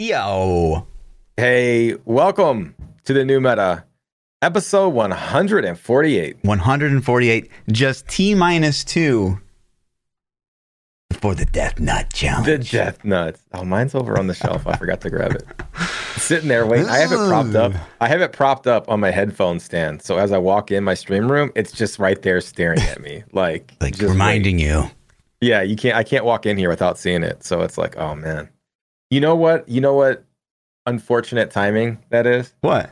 Yo. Hey, welcome to the new meta, episode 148. 148, just T minus two for the Death Nut Challenge. The death nuts. Oh, mine's over on the shelf. I forgot to grab it. Sitting there waiting. I have it propped up. I have it propped up on my headphone stand. So as I walk in my stream room, it's just right there staring at me. Like, like just reminding you. Yeah, you can't I can't walk in here without seeing it. So it's like, oh man. You know what? You know what unfortunate timing that is? What?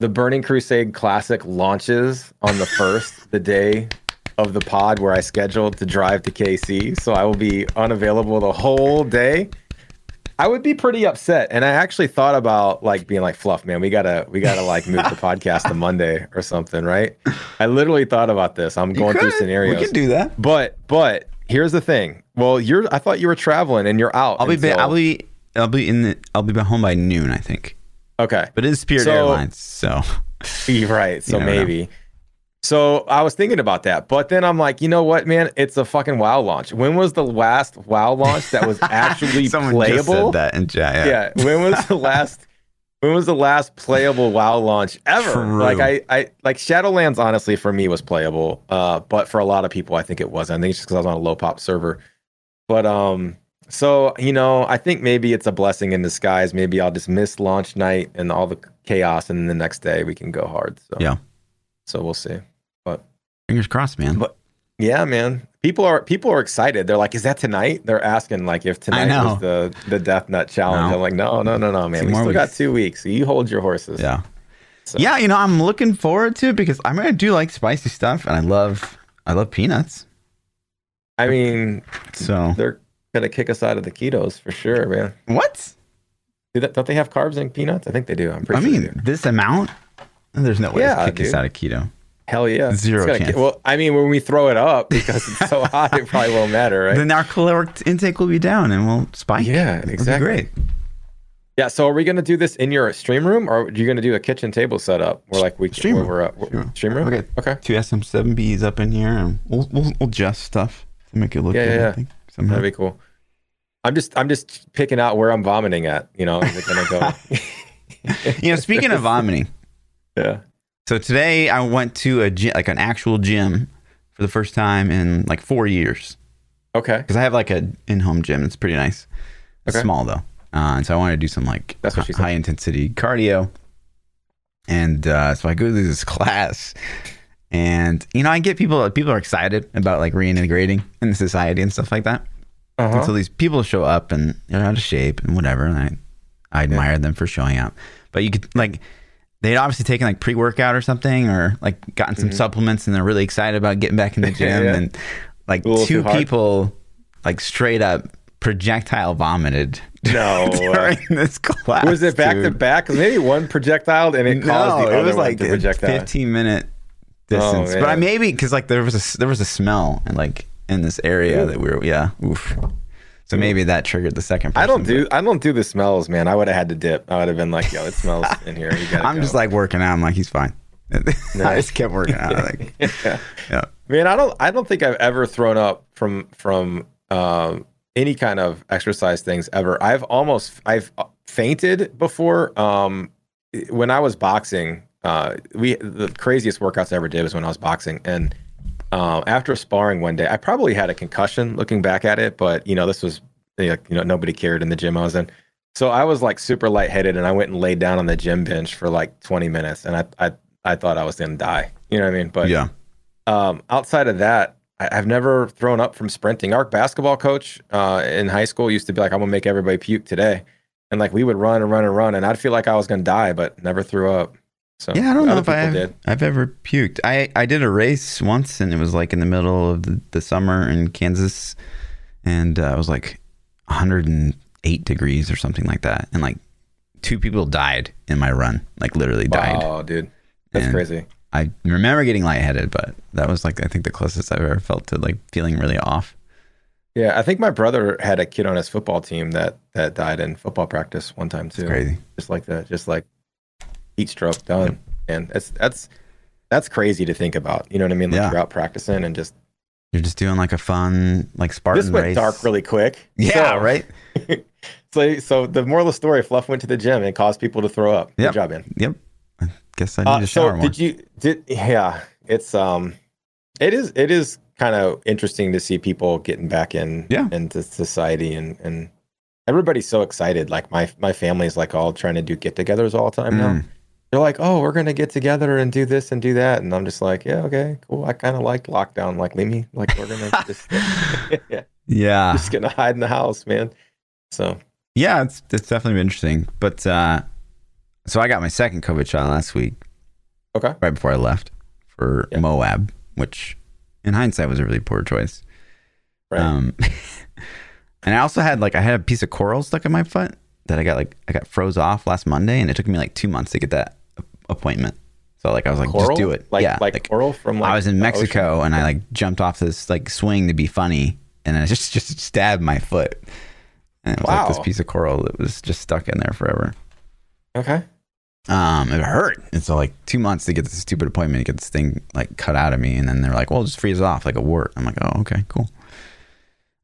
the Burning Crusade Classic launches on the first, the day of the pod where I scheduled to drive to KC. So I will be unavailable the whole day. I would be pretty upset. And I actually thought about like being like, Fluff, man, we gotta we gotta like move the podcast to Monday or something, right? I literally thought about this. I'm going through scenarios. We can do that. but but here's the thing. Well, you're I thought you were traveling and you're out. I'll be, until- I'll be, I'll be in the, I'll be back home by noon, I think. okay. But it is Spirit So- Airlines, so right. So never know. maybe. So I was thinking about that, but then I'm like, you know what, man? It's a fucking WoW launch. When was the last WoW launch that was actually someone playable? just said that in chat. Yeah. Yeah. When was the last? When was the last playable WoW launch ever? True. Like I, I like Shadowlands. Honestly, for me, was playable. Uh, but for a lot of people, I think it wasn't. I think it's just because I was on a low pop server. But um, so you know, I think maybe it's a blessing in disguise. Maybe I'll just miss launch night and all the chaos, and then the next day we can go hard. So Yeah. So we'll see. But fingers crossed, man. But- Yeah, man. People are people are excited. They're like, "Is that tonight?" They're asking like if tonight was the the Death Nut Challenge. No. I'm like, "No, no, no, no, man. Two we still got two weeks. So you hold your horses." yeah. So- Yeah, you know, I'm looking forward to it because I mean, I do like spicy stuff and I love, I love peanuts. I mean, So they're gonna kick us out of the ketos for sure, man. what? Do that, don't they have carbs in peanuts? I think they do. I'm pretty I sure mean, this amount, there's no way Yeah, to kick us out of keto. Hell yeah, Zero It's gonna ki- chance. well, I mean, when we throw it up because it's so hot, it probably won't matter, right? Then our caloric intake will be down and we'll spike. Yeah, exactly. great. yeah. So are we gonna do this in your stream room, or are you gonna do a kitchen table setup? Where like we Stream room. we're at Stream room. stream room. Okay. Okay. Two SM7Bs up in here and we'll, we'll, we'll adjust stuff to make it look Yeah, good. yeah, I yeah. think, somehow. That'd be cool. I'm just I'm just picking out where I'm vomiting at. You know, is it gonna go? you know, speaking of vomiting, yeah. so today I went to a gym, like an actual gym for the first time in like four years. Okay. because I have like a in-home gym. It's pretty nice. It's Okay. small though, uh, and so I wanted to do some like That's what she said. high intensity cardio. And uh, so I go to this class, and you know I get people. People are excited about like reintegrating in society and stuff like that. And Uh-huh. so these people show up and they're out of shape and whatever, and I I admire them for showing up. But you could like they'd obviously taken like pre workout or something, or like gotten some supplements, and they're really excited about getting back in the gym. Mm-hmm. Yeah. And like two people like straight up projectile vomited No. during this class. was it back to back? maybe one projectile and it caused the it other was one like to projectile. 15 minute distance. but I maybe because like there was a there was a smell and like in this area that we were yeah. Oof. So maybe that triggered the second. Person, I don't do I don't do the smells, man. I would have had to dip. I would have been like, yo, it smells in here. You I'm go. just like working out. I'm like, he's fine. I just kept working out. Like, yeah. yeah. Man, I don't I don't think I've ever thrown up from from um any kind of exercise things ever. I've almost I've fainted before um when I was boxing. Uh we the craziest workouts I ever did was when I was boxing and um after sparring one day, I probably had a concussion looking back at it, but you know, this was you know, nobody cared in the gym I was in. So I was like super lightheaded and I went and laid down on the gym bench for like 20 minutes and I I I thought I was gonna die. You know what I mean? But yeah. um, outside of that, I, I've never thrown up from sprinting. Our basketball coach uh, in high school used to be like, "I'm gonna make everybody puke today," and like we would run and run and run, and I'd feel like I was gonna die, but never threw up. So Yeah, I don't know if I have, did. I've ever puked. I, I did a race once and it was like in the middle of the, the summer in Kansas and uh, it was like 108 degrees or something like that. And like two people died in my run, like literally died. Oh, dude, that's And- crazy. I remember getting lightheaded, but that was like, I think the closest I've ever felt to like feeling really off. Yeah, I think my brother had a kid on his football team that that died in football practice one time too. Crazy. Just like that, just like heat stroke done, and that's that's that's crazy to think about. You know what I mean? Like Yeah. you're out practicing and just You're just doing like a fun, like Spartan this went race. dark really quick. Yeah, So- right. so, so the moral of the story: Fluff went to the gym and caused people to throw up. Good job, man. Yep. I guess I need Uh, to shower so more. did you did yeah it's um it is it is kind of interesting to see people getting back in Yeah. into society and and everybody's so excited like my my family's like all trying to do get-togethers all the time now Mm. They're like oh we're gonna get together and do this and do that and i'm just like yeah okay cool i kind of like lockdown like leave me like we're gonna just yeah, yeah. just gonna hide in the house man so Yeah, it's it's definitely been interesting. But uh so I got my second COVID shot last week, okay right before I left for Yeah. Moab, which in hindsight was a really poor choice. right Um and I also had like I had a piece of coral stuck in my foot that I got like I got froze off last Monday and it took me like two months to get that appointment. So like I was like, coral just do it. like yeah. like, coral from like I was in the ocean? Mexico and I like jumped off this like swing to be funny and I just just stabbed my foot. And it was like this piece of coral that was just stuck in there forever. okay Um, it hurt. And so like two months to get this stupid appointment to get this thing like cut out of me. And then they're like, well, just freeze off like a wart. I'm like, oh, okay, cool.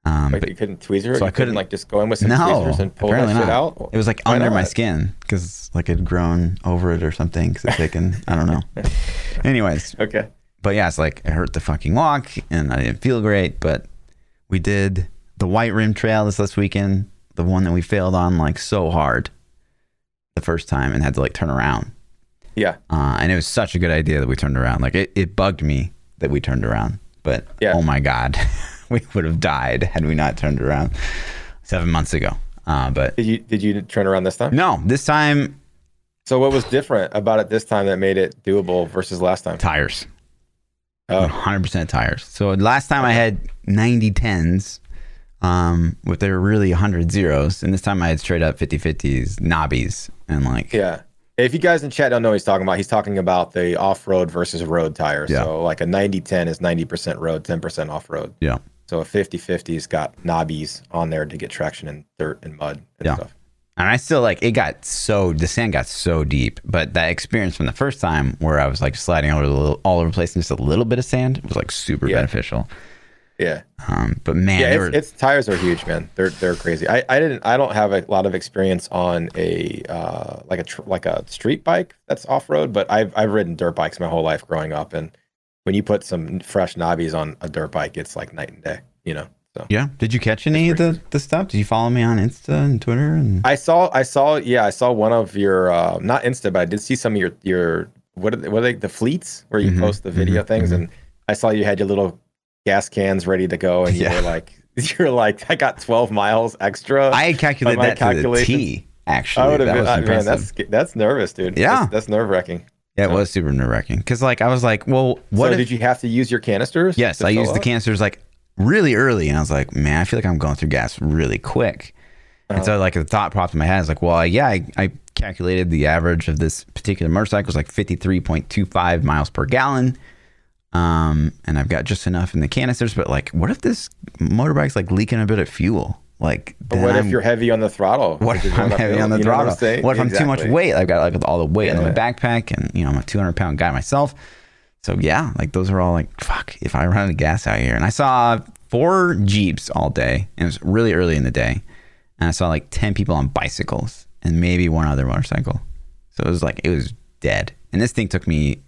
Um, Like but you couldn't tweezer it. so you I couldn't- like just go in with some no, tweezers and pull that shit not. out. It was like Why under my skin because like it'd grown over it or something. Cause it's taken, I don't know. Anyways, Okay. but yeah, it's like it hurt the fucking walk and I didn't feel great. But we did the White Rim Trail this last weekend, the one that we failed on like so hard the first time and had to like turn around. Yeah. Uh, and it was such a good idea that we turned around. Like it, it bugged me that we turned around, but Yeah. oh my God, we would have died had we not turned around seven months ago. Uh, but Did you did you turn around this time? no, this time So what was different about it this time that made it doable versus last time? tires. Oh, 100% tires. So last time I had 90 10s, um, they were really 100 zeros. And this time I had straight up 50 50s, knobbies. And like, yeah. If you guys in chat don't know what he's talking about, he's talking about the off-road versus road tire. Yeah. So like a 90-10 is 90% road, 10% off-road. yeah. So a 50-50's got knobbies on there to get traction in dirt and mud and Yeah. stuff. And I still like it got so the sand got so deep, but that experience from the first time where I was like sliding all over the little, all over the place and just a little bit of sand was like super Yeah. beneficial. Yeah. Um, but man, yeah, it's, were it's tires are huge, man. They're they're crazy. I, I didn't I don't have a lot of experience on a uh like a tr- like a street bike that's off road, but I've I've ridden dirt bikes my whole life growing up, and when you put some fresh knobbies on a dirt bike, it's like night and day. You know. So yeah. Did you catch any of the the stuff? Did you follow me on Insta and Twitter? And I saw I saw yeah I saw one of your uh not Insta, but I did see some of your your what are they, what are they the fleets where you Mhm, post the video mhm, things, mhm. and I saw you had your little gas cans ready to go, and you Yeah. were like you're like I got 12 miles extra. I had calculated my that to the T. Actually, I would have that been, was uh, man, that's that's nervous, dude. Yeah. that's, that's nerve wracking. Yeah, it was super nerve wracking because like I was like, well, what so if did you have to use your canisters? Yes, I used the canisters like really early, and I was like, man, I feel like I'm going through gas really quick. And Uh-huh. so, like, the thought popped in my head. I like, well, yeah, I, I calculated the average of this particular motorcycle was like 53.25 miles per gallon. Um, and I've got just enough in the canisters. But, like, what if this motorbike's like leaking a bit of fuel? Like, But what if I'm- you're heavy on the throttle? what if I'm heavy on the You know what throttle? What if I'm too much weight? I've got like all the weight in my backpack, and you know I'm a 200 pound guy myself. So yeah, like those are all like fuck. If I run out of gas out here, and I saw four jeeps all day, and it was really early in the day, and I saw like 10 people on bicycles and maybe one other motorcycle. So it was like it was dead, and this thing took me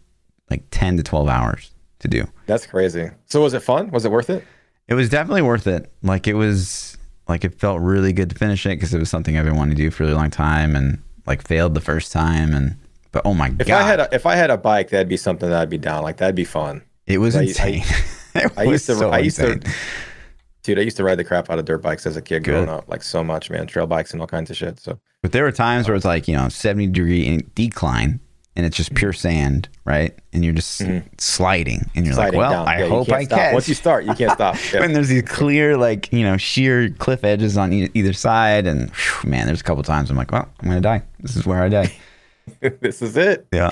like 10 to 12 hours to do. That's crazy. So was it fun? Was it worth it? It was definitely worth it. Like it was like it felt really good to finish it because it was something I've been wanting to do for a really long time and like failed the first time and but oh my If god, I had a, if I had a bike, that'd be something that I'd be down. Like that'd be fun. it was I- I- insane. it I was used to so I used insane. to dude, I used to ride the crap out of dirt bikes as a kid Good. growing up, like so much, man. Trail bikes and all kinds of shit. So But there were times where it's like you know seventy degree in- decline and it's just pure sand, right? And you're just sliding and you're Mm-hmm. sliding like, well, down. I Yeah, hope I stop. catch. Once you start, you can't stop. Yeah. when there's these clear like you know sheer cliff edges on e- either side and whew, man, there's a couple times I'm like, well, I'm gonna die. This is where I die. this is it. Yeah.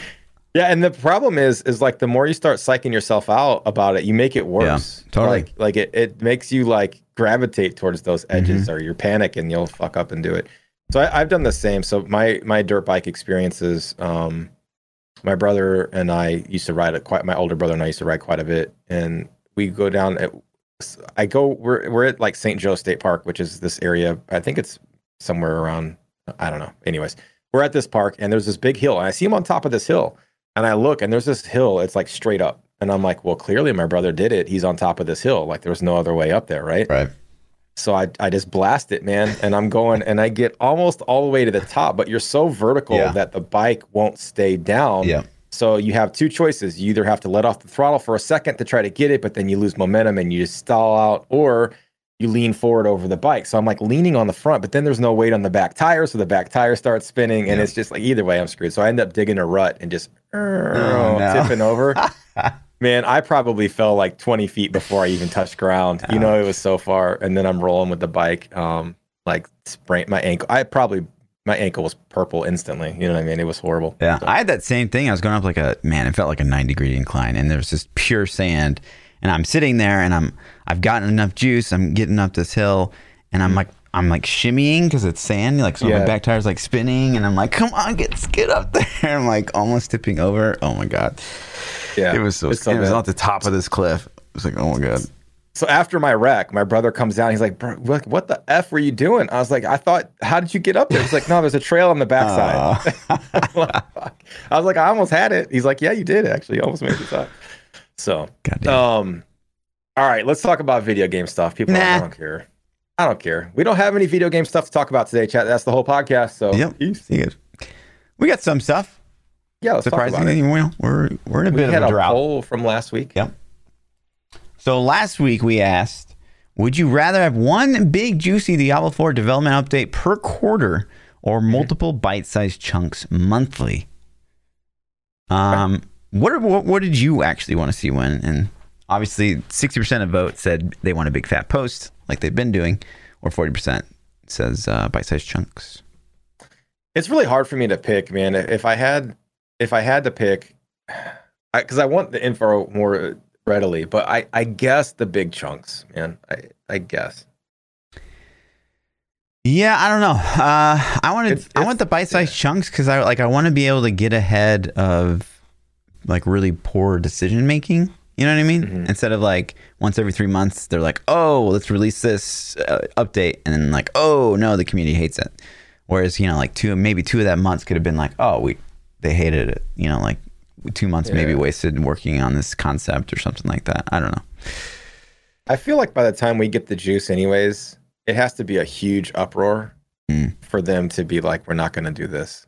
Yeah, and the problem is, is like the more you start psyching yourself out about it, you make it worse. totally. Like, like it, it makes you like gravitate towards those edges, Mm-hmm. or you panic and you'll fuck up and do it. So I, I've done the same. So my my dirt bike experiences, um, my brother and I used to ride it quite. My older brother and I used to ride quite a bit, and we go down. At, I go. We're we're at like St. Joe State Park, which is this area. I think it's somewhere around I don't know. Anyways, we're at this park and there's this big hill and I see him on top of this hill and I look and there's this hill. It's like straight up and I'm like, well, clearly my brother did it. He's on top of this hill. Like there was no other way up there, right? Right. So I, I just blast it, man. And I'm going and I get almost all the way to the top, but you're so vertical Yeah. that the bike won't stay down. Yeah. So you have two choices. You either have to let off the throttle for a second to try to get it, but then you lose momentum and you just stall out, or you lean forward over the bike. So I'm like leaning on the front, but then there's no weight on the back tire. So the back tire starts spinning and Yeah. it's just like either way, I'm screwed. So I end up digging a rut and just oh, no. tipping over. Man, I probably fell like 20 feet before I even touched ground. You know, it was so far. And then I'm rolling with the bike, um, like sprain my ankle. I probably my ankle was purple instantly. You know what I mean? It was horrible. Yeah, I had that same thing. I was going up like a man. It felt like a nine degree incline, and there was just pure sand. And I'm sitting there, and I'm I've gotten enough juice. I'm getting up this hill, and I'm like I'm like shimmying because it's sand. Like so, my Mm. Back tire's like spinning, and I'm like, come on, get get up there. I'm like almost tipping over. Oh my god, Yeah, it was so. it's it was on the top of this cliff. It was like, oh my god. So after my wreck, my brother comes down. He's like, Bro, what, what the f were you doing? I was like, I thought, how did you get up there? He's like, no, there's a trail on the backside. "Fuck." I was like, I almost had it. He's like, yeah, you did actually. You almost made it up. So, um, all right, let's talk about video game stuff. People, Nah. I don't care. I don't care. We don't have any video game stuff to talk about today, chat. That's the whole podcast. So, Yep. peace. We got some stuff. Yeah, let's Surprisingly, well, we're we're in a We bit of a a drought. poll from last week. Yep. So last week we asked, would you rather have one big juicy Diablo 4 development update per quarter or multiple bite-sized chunks monthly? Um, what, what what did you actually want to see when? And obviously, 60% of votes said they want a big fat post like they've been doing, or 40% says uh, bite-sized chunks. It's really hard for me to pick, man. If I had, if I had to pick, because I, want the info more readily, but I, I guess the big chunks, man. I, I guess. Yeah, I don't know. Uh, I want It's- to. I want the bite-sized chunks because I like. I want to be able to get ahead of like really poor decision making. You know what I mean? Mhm. Instead of like once every three months, they're like, "Oh, let's release this uh, update," and then like, "Oh no, the community hates it." Whereas you know, like two maybe two of that months could have been like, "Oh, we they hated it." You know, like two months maybe Yeah. wasted working on this concept or something like that. I don't know. I feel like by the time we get the juice, anyways, it has to be a huge uproar Mm. for them to be like, we're not going to do this.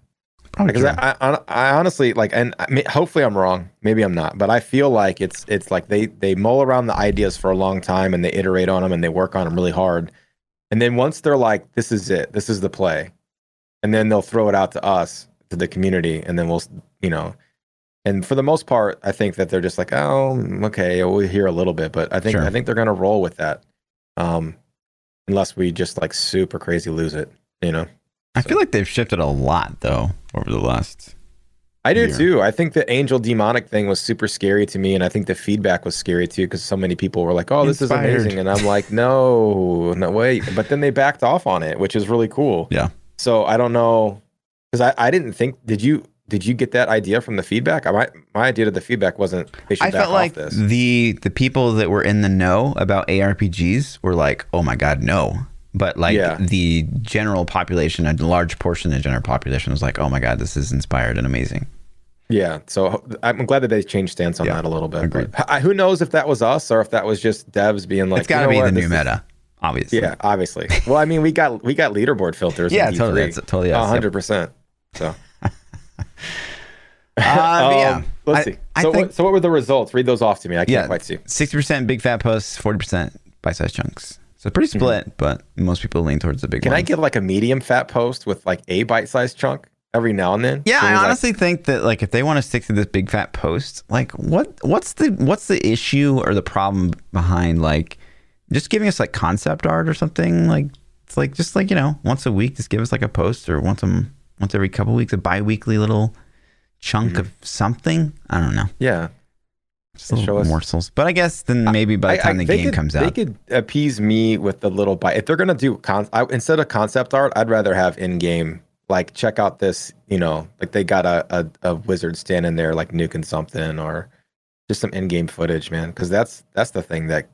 Because. I, I, I honestly like, and I mean, hopefully I'm wrong. Maybe I'm not, but I feel like it's it's like they they mull around the ideas for a long time and they iterate on them and they work on them really hard, and then once they're like, this is it, this is the play, and then they'll throw it out to us to the community, and then we'll you know, and for the most part, I think that they're just like, oh, okay, we'll hear a little bit, but I think Sure. I think they're gonna roll with that, um, unless we just like super crazy lose it, you know. I feel like they've shifted a lot though over the last. I do year. too. I think the angel demonic thing was super scary to me, and I think the feedback was scary too because so many people were like, "Oh, this Inspired. is amazing," and I'm like, "No, no way!" But then they backed off on it, which is really cool. Yeah. So I don't know because I, I didn't think. Did you did you get that idea from the feedback? I, my my idea of the feedback wasn't they should I back felt off like this. the the people that were in the know about ARPGs were like, "Oh my god, no!" But like Yeah. the general population, a large portion of the general population was like, "Oh my god, this is inspired and amazing." Yeah, so I'm glad that they changed stance on Yeah, that a little bit. agreed. But I, who knows if that was us or if that was just devs being like, it's got to you know be what, the this new is- meta, obviously. Yeah, obviously. Well, I mean, we got we got leaderboard filters. yeah, D3. totally. That's totally A us. Yep. hundred percent. So, Uh, but yeah, Um, let's I- see. I so, think- what, so what were the results? Read those off to me. I can't Yeah. quite see. Sixty percent big fat posts, forty percent bite sized chunks. So pretty split, but most people lean towards the big Mm-hmm. Can I get like a medium fat post with like a bite-sized chunk every now and then? Yeah, I we, like- honestly think that like if they want to stick to this big fat post, like what what's the what's the issue or the problem behind like just giving us like concept art or something? Like it's like just like you know once a week, just give us like a post or once a once every couple weeks a bi-weekly little chunk Mm-hmm. of something. I don't know, yeah. just little us- morsels. But I guess then maybe by the time I- the game could- comes out. they could appease me with the little bite. If they're gonna do con, I, instead of concept art, I'd rather have in-game. Like, check out this. You know, like they got a a, a wizard standing there, like nuking something, or just some in-game footage, man. Because that's that's the thing that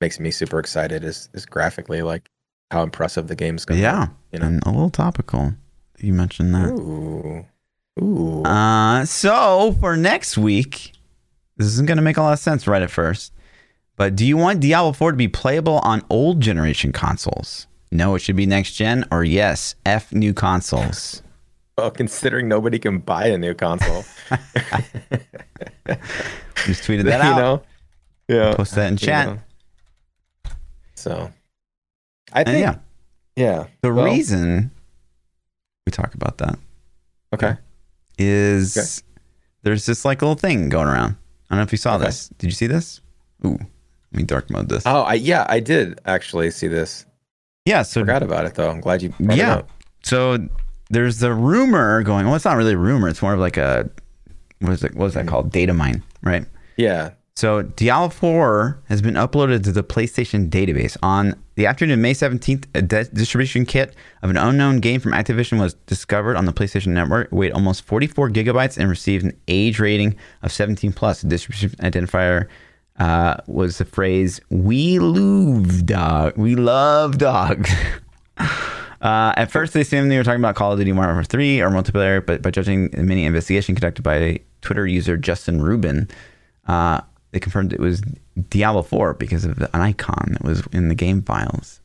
makes me super excited. Is is graphically like, how impressive the game's going to Yeah, you know. and a little topical. You mentioned that. Ooh, ooh. Uh, so for next week, this isn't going to make a lot of sense right at first. But do you want Diablo 4 to be playable on old generation consoles? No, it should be next gen, or yes, F new consoles. well, considering nobody can buy a new console, Just tweeted that out. you know, yeah, Post that in you chat. know. So, I And think, yeah, yeah, the well, reason we talk about that Okay, is Okay. there's this like little thing going around. I don't know if you saw Okay. this. Did you see this? Ooh, let me dark mode this. Oh, I yeah, I did actually see this. yeah, so Forgot about it though. I'm glad you. Yeah. So there's the rumor going. Well, it's not really a rumor. It's more of like a what is it? What is that hmm. called? Data mine, right? Yeah. So Diablo 4 has been uploaded to the PlayStation database. On the afternoon of May 17th, a di- distribution kit of an unknown game from Activision was discovered on the PlayStation Network. Weighed almost 44 gigabytes and received an age rating of 17 plus. The distribution identifier uh, was the phrase "We love dog. We love dogs." Uh, at first, they assumed they were talking about Call of Duty Modern Warfare 3 or multiplayer, but by judging the mini investigation conducted by Twitter user Justin Rubin, uh, they confirmed it was Diablo 4 because of an icon that was in the game files.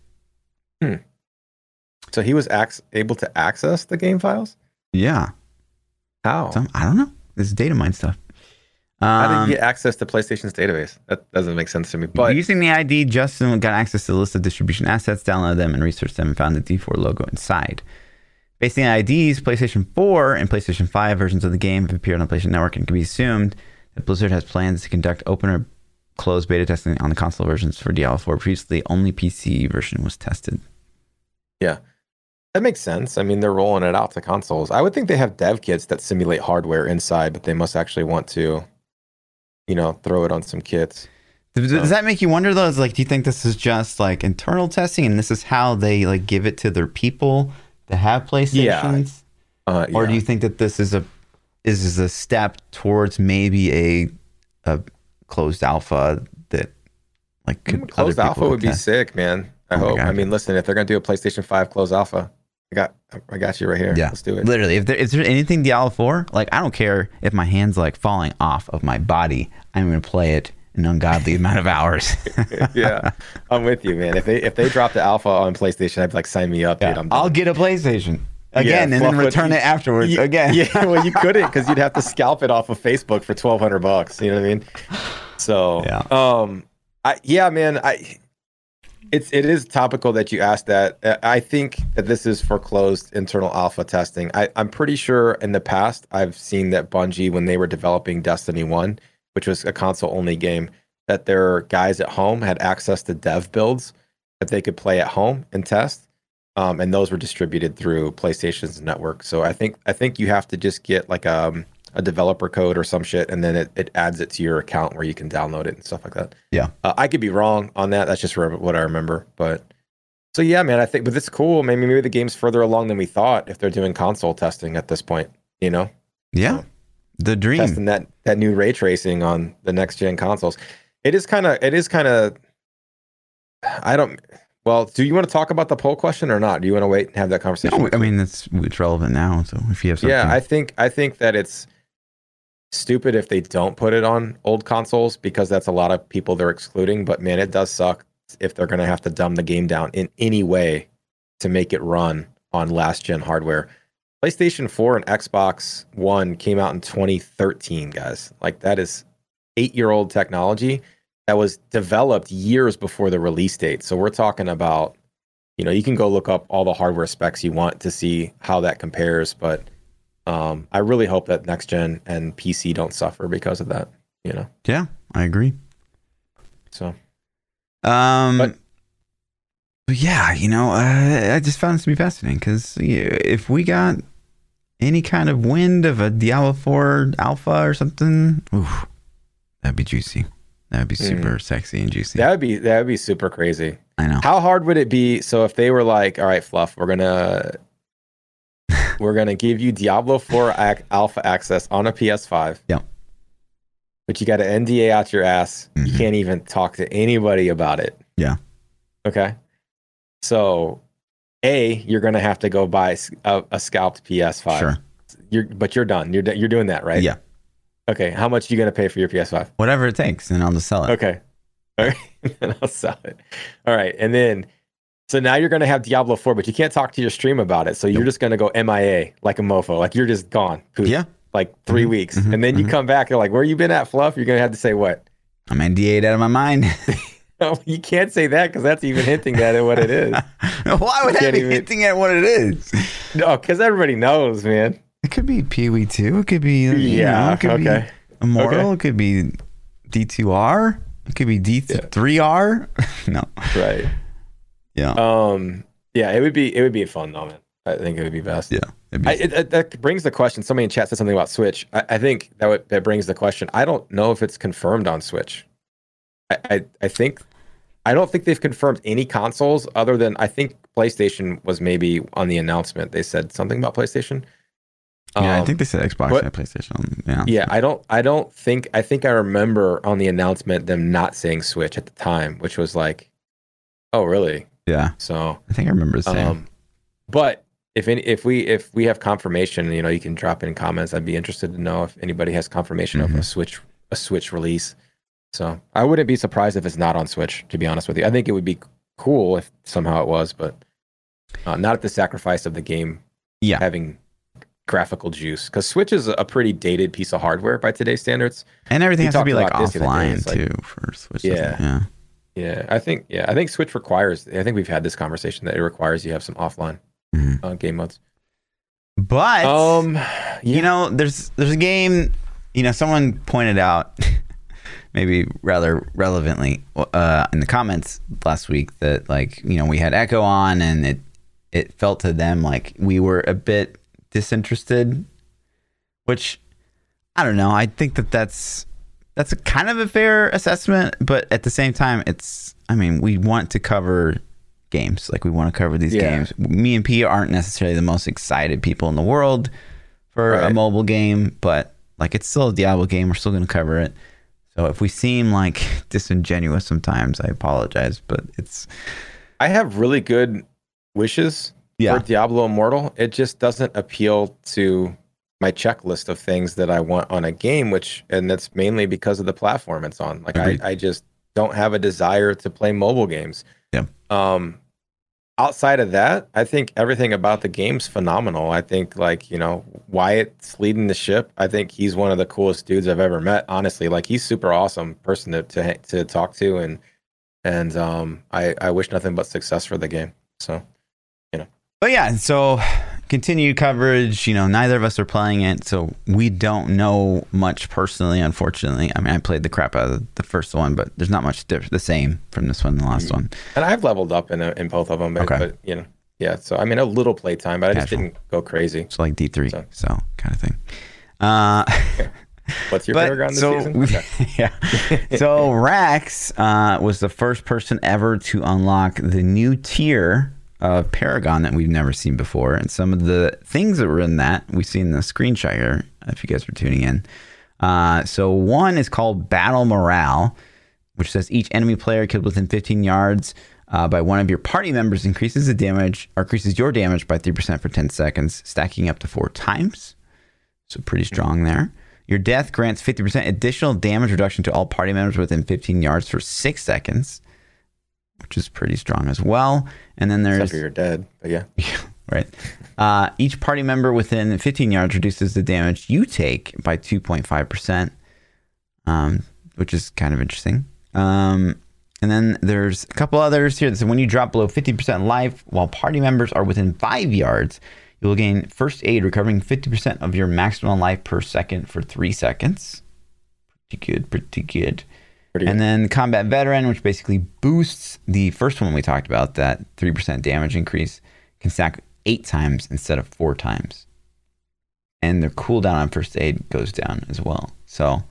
So he was ac- able to access the game files. Yeah. How? So, I don't know. This is data mine stuff. How did Um, he get access to PlayStation's database? That doesn't make sense to me. But using the ID, Justin got access to the list of distribution assets, downloaded them, and researched them, and found the D4 logo inside. Based on the IDs, PlayStation 4 and PlayStation 5 versions of the game have appeared on the PlayStation Network, and can be assumed that Blizzard has plans to conduct open or closed beta testing on the console versions for Diablo 4. Previously, only PC version was tested. yeah, that makes sense. I mean, they're rolling it out to consoles. I would think they have dev kits that simulate hardware inside, but they must actually want to, you know, throw it on some kits. Does, does that make you wonder though? Is like, do you think this is just like internal testing, and this is how they like give it to their people that have PlayStations? Uh, or do you think that this is a is is a step towards maybe a a closed alpha that like could Mm, closed other alpha would be test? sick, man. I Oh hope. I mean, listen, if they're gonna do a PlayStation Five closed alpha, I got, I got you right here. Yeah, let's do it. Literally, if there is there anything Diablo four, like I don't care if my hands like falling off of my body, I'm gonna play it an ungodly amount of hours. yeah, I'm with you, man. If they if they drop the alpha on PlayStation, I'd be like, sign me up, dude. I'm I'll get a PlayStation again and then return it afterwards Ye- again. Yeah, well, you couldn't because you'd have to scalp it off of Facebook for twelve hundred bucks. You know what I mean? So, Yeah. um, I yeah, man, I it's it is topical that you asked that. Uh, I think that this is for closed internal alpha testing. I, I'm pretty sure in the past I've seen that Bungie, when they were developing Destiny One, which was a console only game, that their guys at home had access to dev builds that they could play at home and test. Um, and those were distributed through PlayStation's network. So I think I think you have to just get like um, a developer code or some shit, and then it, it adds it to your account where you can download it and stuff like that. Yeah. Uh, I could be wrong on that. That's just re- what I remember. But so yeah, man, I think, but it's cool. Maybe maybe the game's further along than we thought if they're doing console testing at this point. You know, Yeah, the dream. testing that that new ray tracing on the next gen consoles. It is kind of it is kind of. I don't. Well, do you want to talk about the poll question or not? Do you want to wait and have that conversation? No, I mean it's it's relevant now. So if you have something, Yeah, I think I think that it's stupid if they don't put it on old consoles because that's a lot of people they're excluding. But man, it does suck if they're going to have to dumb the game down in any way to make it run on last gen hardware. PlayStation 4 and Xbox One came out in 2013, guys. Like that is eight year old technology that was developed years before the release date. So we're talking about, you know, you can go look up all the hardware specs you want to see how that compares. But um, I really hope that next gen and PC don't suffer because of that, you know. yeah, I agree. So Um, But- but, yeah, you know, uh, I just found this to be fascinating because if we got any kind of wind of a Diablo 4 alpha or something, oof, that'd be juicy. That'd be Mm. super sexy and juicy. that would be that would be super crazy. I know. How hard would it be? So if they were like, all right, Fluff, we're gonna we're gonna give you Diablo 4 ac- alpha access on a PS5. Yeah. But you got an NDA out your ass. You Mhm. can't even talk to anybody about it. Yeah. Okay. So, a you're going to have to go buy a scalped PS5. Sure. You're, but you're done. You're you're doing that, right? Yeah. Okay. How much are you going to pay for your PS5? Whatever it takes, and I'll just sell it. Okay. All right. and I'll sell it. All right. And then, so now you're going to have Diablo 4, but you can't talk to your stream about it. So you're just going to go MIA like a mofo. Like you're just gone. Poof. Yeah. Like 3 Mhm, weeks. mhm, and then you mhm. come back. You're like, where you been at, Fluff? You're going to have to say what? I'm NDA'd out of my mind. No, you can't say that because that's even hinting at it what it is. Why would Can't be even- hinting at what it is? No, because everybody knows, man. It could be PoE 2. It could be, you know, Yeah. it could Okay. be Immortal. Okay. It could be D2R. It could be D3R. no. Right. Yeah. Um. Yeah. It would be. It would be fun though, man. I think it would be best. yeah. Be- I, it, it, that brings the question. Somebody in chat said something about Switch. I, I think that would, that brings the question. I don't know if it's confirmed on Switch. I, I I think I don't think they've confirmed any consoles other than I think PlayStation was maybe on the announcement. They said something about PlayStation. Yeah, I Um, think they said Xbox what- and PlayStation. Yeah. Yeah, I don't I don't think I think I remember on the announcement them not saying Switch at the time, which was like, oh really? Yeah. So I think I remember the same. um but if any, if we if we have confirmation, you know, you can drop in comments. I'd be interested to know if anybody has confirmation of a Mhm. Switch a Switch release. So I wouldn't be surprised if it's not on Switch. To be honest with you, I think it would be cool if somehow it was, but uh, not at the sacrifice of the game Yeah. having graphical juice. Because Switch is a pretty dated piece of hardware by today's standards. and everything we has to be like about this the other day. offline It's like- too for Switch. Yeah. Yeah. Yeah, I think yeah, I think Switch requires. I think we've had this conversation that it requires you have some offline Mhm. uh, game modes. But Um, you know, there's there's a game. You know, someone pointed out, maybe rather relevantly, uh, in the comments last week that like you know we had Echo on, and it it felt to them like we were a bit disinterested, which I don't know. I think that that's that's a kind of a fair assessment, but at the same time, it's I mean we want to cover games like we want to cover these Yeah. games. Me and P aren't necessarily the most excited people in the world for a mobile game, but like it's still a Diablo game. We're still going to cover it. So if we seem like disingenuous sometimes, I apologize, but it's I have really good wishes yeah, for Diablo Immortal. It just doesn't appeal to my checklist of things that I want on a game, which and that's mainly because of the platform it's on. Like I. I just don't have a desire to play mobile games. Yeah. Um outside of that, I think everything about the game's phenomenal. I think like, you know, Wyatt's leading the ship. I think he's one of the coolest dudes I've ever met, honestly. Like he's super awesome person to to, to talk to and and um I I wish nothing but success for the game. So But yeah, so continued coverage. You know, neither of us are playing it, so we don't know much personally. Unfortunately, I mean, I played the crap out of the first one, but there's not much diff- the same from this one and the last one. And I've leveled up in in both of them, but, Okay. but you know, yeah. So I mean, a little playtime, but I just didn't go crazy. So like D three, So- so kind of thing. Uh, What's your but favorite gun this so season? Okay. yeah, so Rax uh, was the first person ever to unlock the new tier of Paragon that we've never seen before, and some of the things that were in that we see in the screenshot here. If you guys are tuning in, uh, so one is called Battle Morale, which says each enemy player killed within 15 yards. Uh, by one of your party members increases the damage or increases your damage by 3% for 10 seconds, stacking up to four times. So pretty strong there. Your death grants 50% additional damage reduction to all party members within 15 yards for six seconds, which is pretty strong as well. And then Except there's for you're dead, but yeah. right. Uh, each party member within 15 yards reduces the damage you take by 2.5%, um, which is kind of interesting. Um, and then there's a couple others here. So when you drop below 50% life while party members are within five yards, you will gain first aid, recovering 50% of your maximum life per second for three seconds. Pretty good, pretty good. Pretty And good. then combat veteran, which basically boosts the first one we talked about, that 3% damage increase, can stack eight times instead of four times. And their cooldown on first aid goes down as well. So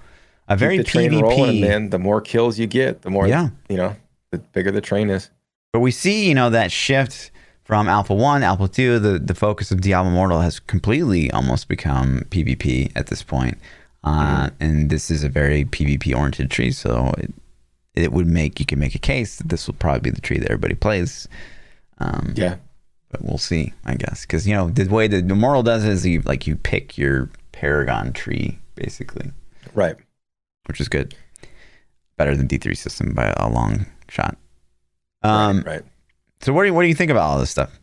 a very the train rolling, PvP. man. The more kills you get, the more Yeah. you know, the bigger the train is. But we see, you know, that shift from Alpha 1, Alpha 2, the, the focus of Diablo Immortal has completely almost become PvP at this point. Uh, And this is a very PvP oriented tree. So it, it would make, you can make a case that this will probably be the tree that everybody plays. Um, Yeah. but we'll see, I guess, because you know the way the moral does it is you like you pick your Paragon tree basically, Right. which is good, better than D three system by a long shot. Um, right. Right. so what do you what do you think about all this stuff?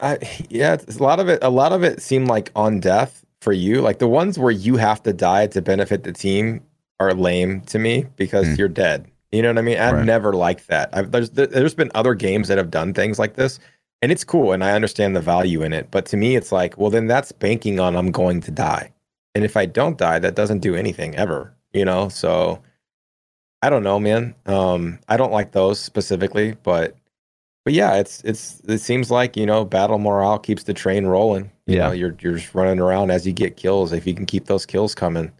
I, yeah, a lot of it. A lot of it seemed like on death for you. Like the ones where you have to die to benefit the team are lame to me because Mm. you're dead. You know what I mean? I've Right. never liked that. I've, there's there's been other games that have done things like this, and it's cool, and I understand the value in it. But to me, it's like, well, then that's banking on I'm going to die, and if I don't die, that doesn't do anything ever. You know, so I don't know, man. Um, I don't like those specifically, but but yeah, it's it's it seems like you know battle morale keeps the train rolling. You Yeah. know, you're you're just running around as you get kills. If you can keep those kills coming,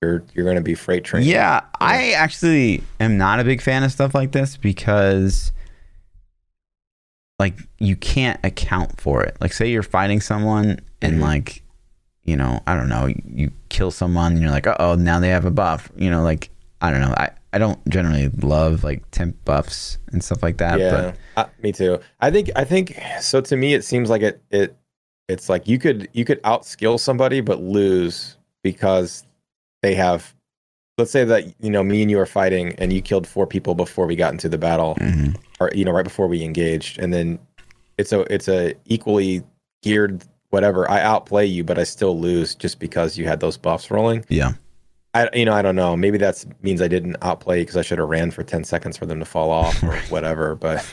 you're you're going to be freight train. Yeah, I actually am not a big fan of stuff like this because like you can't account for it. Like say you're fighting someone and Mhm. like you know, I don't know, you kill someone and you're like, "Oh, now they have a buff." You know, like I don't know. I I don't generally love like temp buffs and stuff like that, yeah, uh, me too. I think I think so. To me, it seems like it it it's like you could you could outskill somebody but lose because they have. Let's say that you know me and you are fighting and you killed four people before we got into the battle. but Mhm. or you know right before we engaged and then it's a it's a equally geared whatever i outplay you but i still lose just because you had those buffs rolling yeah. I you know i don't know maybe that means i didn't outplay because i should have ran for 10 seconds for them to fall off or whatever but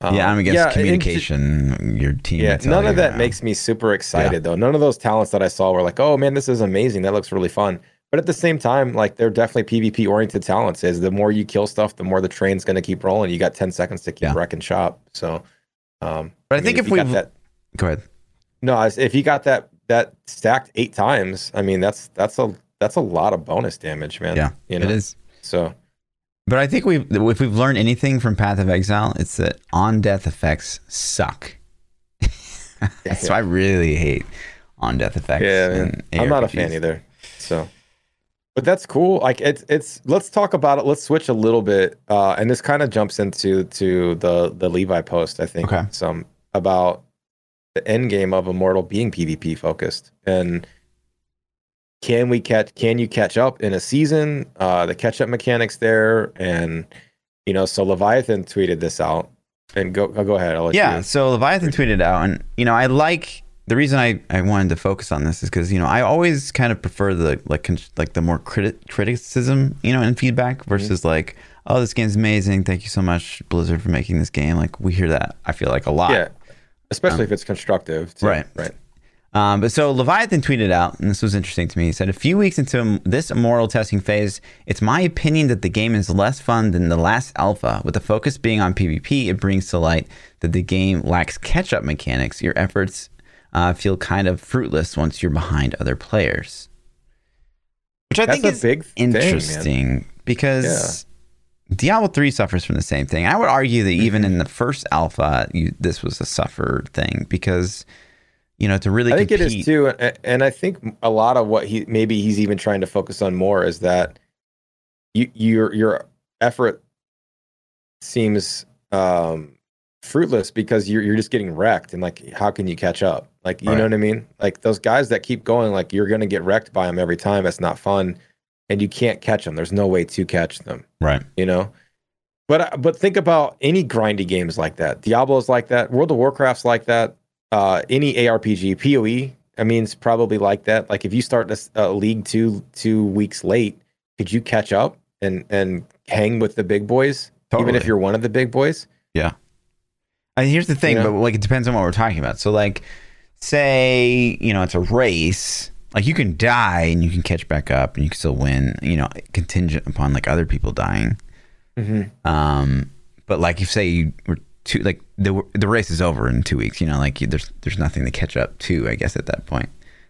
um, yeah, I'm against yeah, communication. your team. yeah none of that uh, makes me super excited though none of those talents that i saw were like oh man this is amazing that looks really fun but at the same time like they're definitely pvp oriented talents is the more you kill stuff the more the train's going to keep rolling you got 10 seconds to keep Yeah. wrecking shop so um But I think if got we've- that Go ahead. no if you got that that stacked eight times i mean that's that's a that's a lot of bonus damage man Yeah, you know It is so But I think we've if we've learned anything from Path of Exile, it's that on death effects suck. That's why I really hate on death effects. yeah i'm not a fan either so but that's cool like it's it's let's talk about it let's switch a little bit uh and this kind of jumps into to the the levi post i think Okay. some about the end game of immortal being pvp focused and can we catch can you catch up in a season uh the catch up mechanics there and you know so leviathan tweeted this out and go go ahead I'll let Yeah. you- So Leviathan tweeted out, and you know, I like the reason I, I wanted to focus on this is because you know I always kind of prefer the like con- like the more criti- criticism you know and feedback Mm-hmm. versus like oh this game's amazing thank you so much Blizzard for making this game like we hear that I feel like a lot yeah especially if it's constructive too. right. right Um, but so Leviathan tweeted out, and this was interesting to me. He said, A few weeks into this immortal testing phase, it's my opinion that the game is less fun than the last alpha. With the focus being on PvP, it brings to light that the game lacks catch up mechanics. Your efforts uh, feel kind of fruitless once you're behind other players. Which I That's think is big thing, interesting because Diablo 3 suffers from the same thing. I would argue that even Mm-hmm. in the first alpha, you, this was a suffer thing because, you know, to really I think compete, it is too, and I think a lot of what he maybe he's even trying to focus on more is that you your your effort seems um, fruitless because you're you're just getting wrecked, and like how can you catch up? Like you Right. know what I mean? Like those guys that keep going, like you're gonna get wrecked by them every time. It's not fun, and you can't catch them. There's no way to catch them. Right. You know. But but think about any grindy games like that. Diablo's like that. World of Warcraft's like that. Uh, any ARPG, POE, I mean, it's probably like that. Like if you start this uh, league two two weeks late, could you catch up and and hang with the big boys, even if you're one of the big boys? Yeah. And here's the thing, You know? but like it depends on what we're talking about. So like say, you know, it's a race, like you can die and you can catch back up and you can still win, you know, contingent upon like other people dying. Mm-hmm. Um but like if say you were two like the the race is over in 2 weeks, you know, like you, there's there's nothing to catch up to, I guess at that point.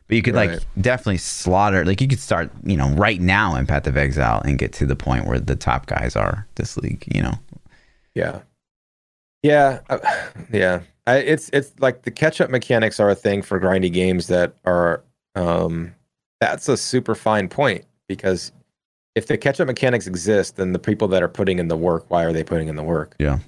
But you could like definitely slaughter like you could start, you know, right now in Path of Exile and get to the point where the top guys are this league, you know. Yeah, yeah, uh, yeah. I, it's it's like the catch up mechanics are a thing for grindy games that are. Um, that's a super fine point because if the catch up mechanics exist, then the people that are putting in the work, why are they putting in the work? Yeah.